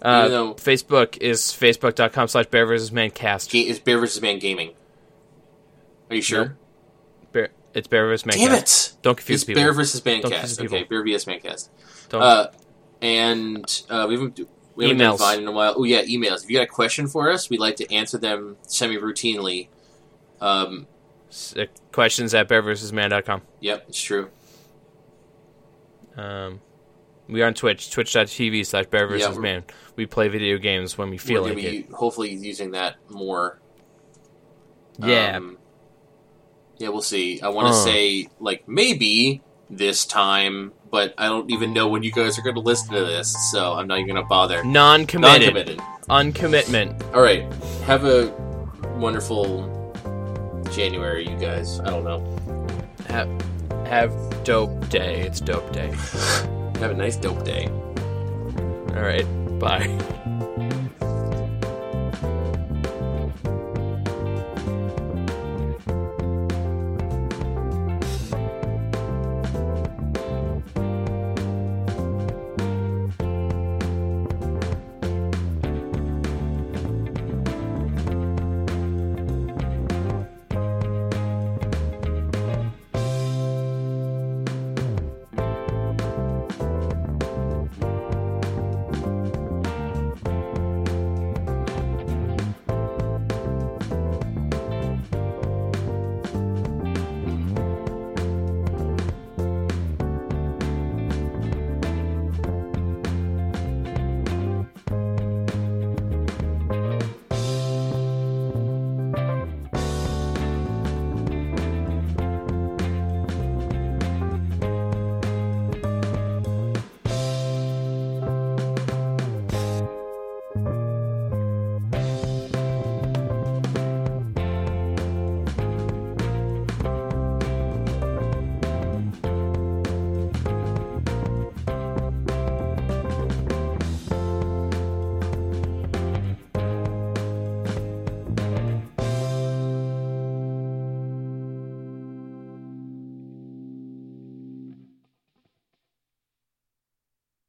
S2: Uh,
S1: though-
S2: Facebook is facebook.com slash bear versus man cast.
S1: Ga- it's Bear versus Man Gaming. Are you sure?
S2: Bear, it's bear versus man
S1: Damn
S2: cast.
S1: it!
S2: Don't confuse
S1: It's
S2: people.
S1: Bear versus
S2: Man
S1: Don't
S2: people.
S1: Okay, Bear vs Mancast.
S2: Don't-
S1: Uh, and uh, we haven't we haven't
S2: Emails.
S1: Vine in a while. Oh yeah, emails. If you got a question for us, we'd like to answer them semi routinely. Um,
S2: uh, questions at bear versus man.com.
S1: yep, it's true.
S2: Um, we are on Twitch, twitch.tv slash bear versus
S1: Yeah,
S2: man. We play video games when we feel
S1: We're
S2: like it.
S1: hopefully using that more.
S2: Yeah.
S1: Um, yeah, we'll see. I want to
S2: Uh.
S1: say like maybe this time, but I don't even know when you guys are going to listen to this, so I'm not even going to bother.
S2: Non-committed.
S1: Non-committed.
S2: Uncommitment.
S1: All right. Have a wonderful January, you guys. I don't know.
S2: Have, have dope day. It's dope day.
S1: Have a nice dope day.
S2: All right. Bye.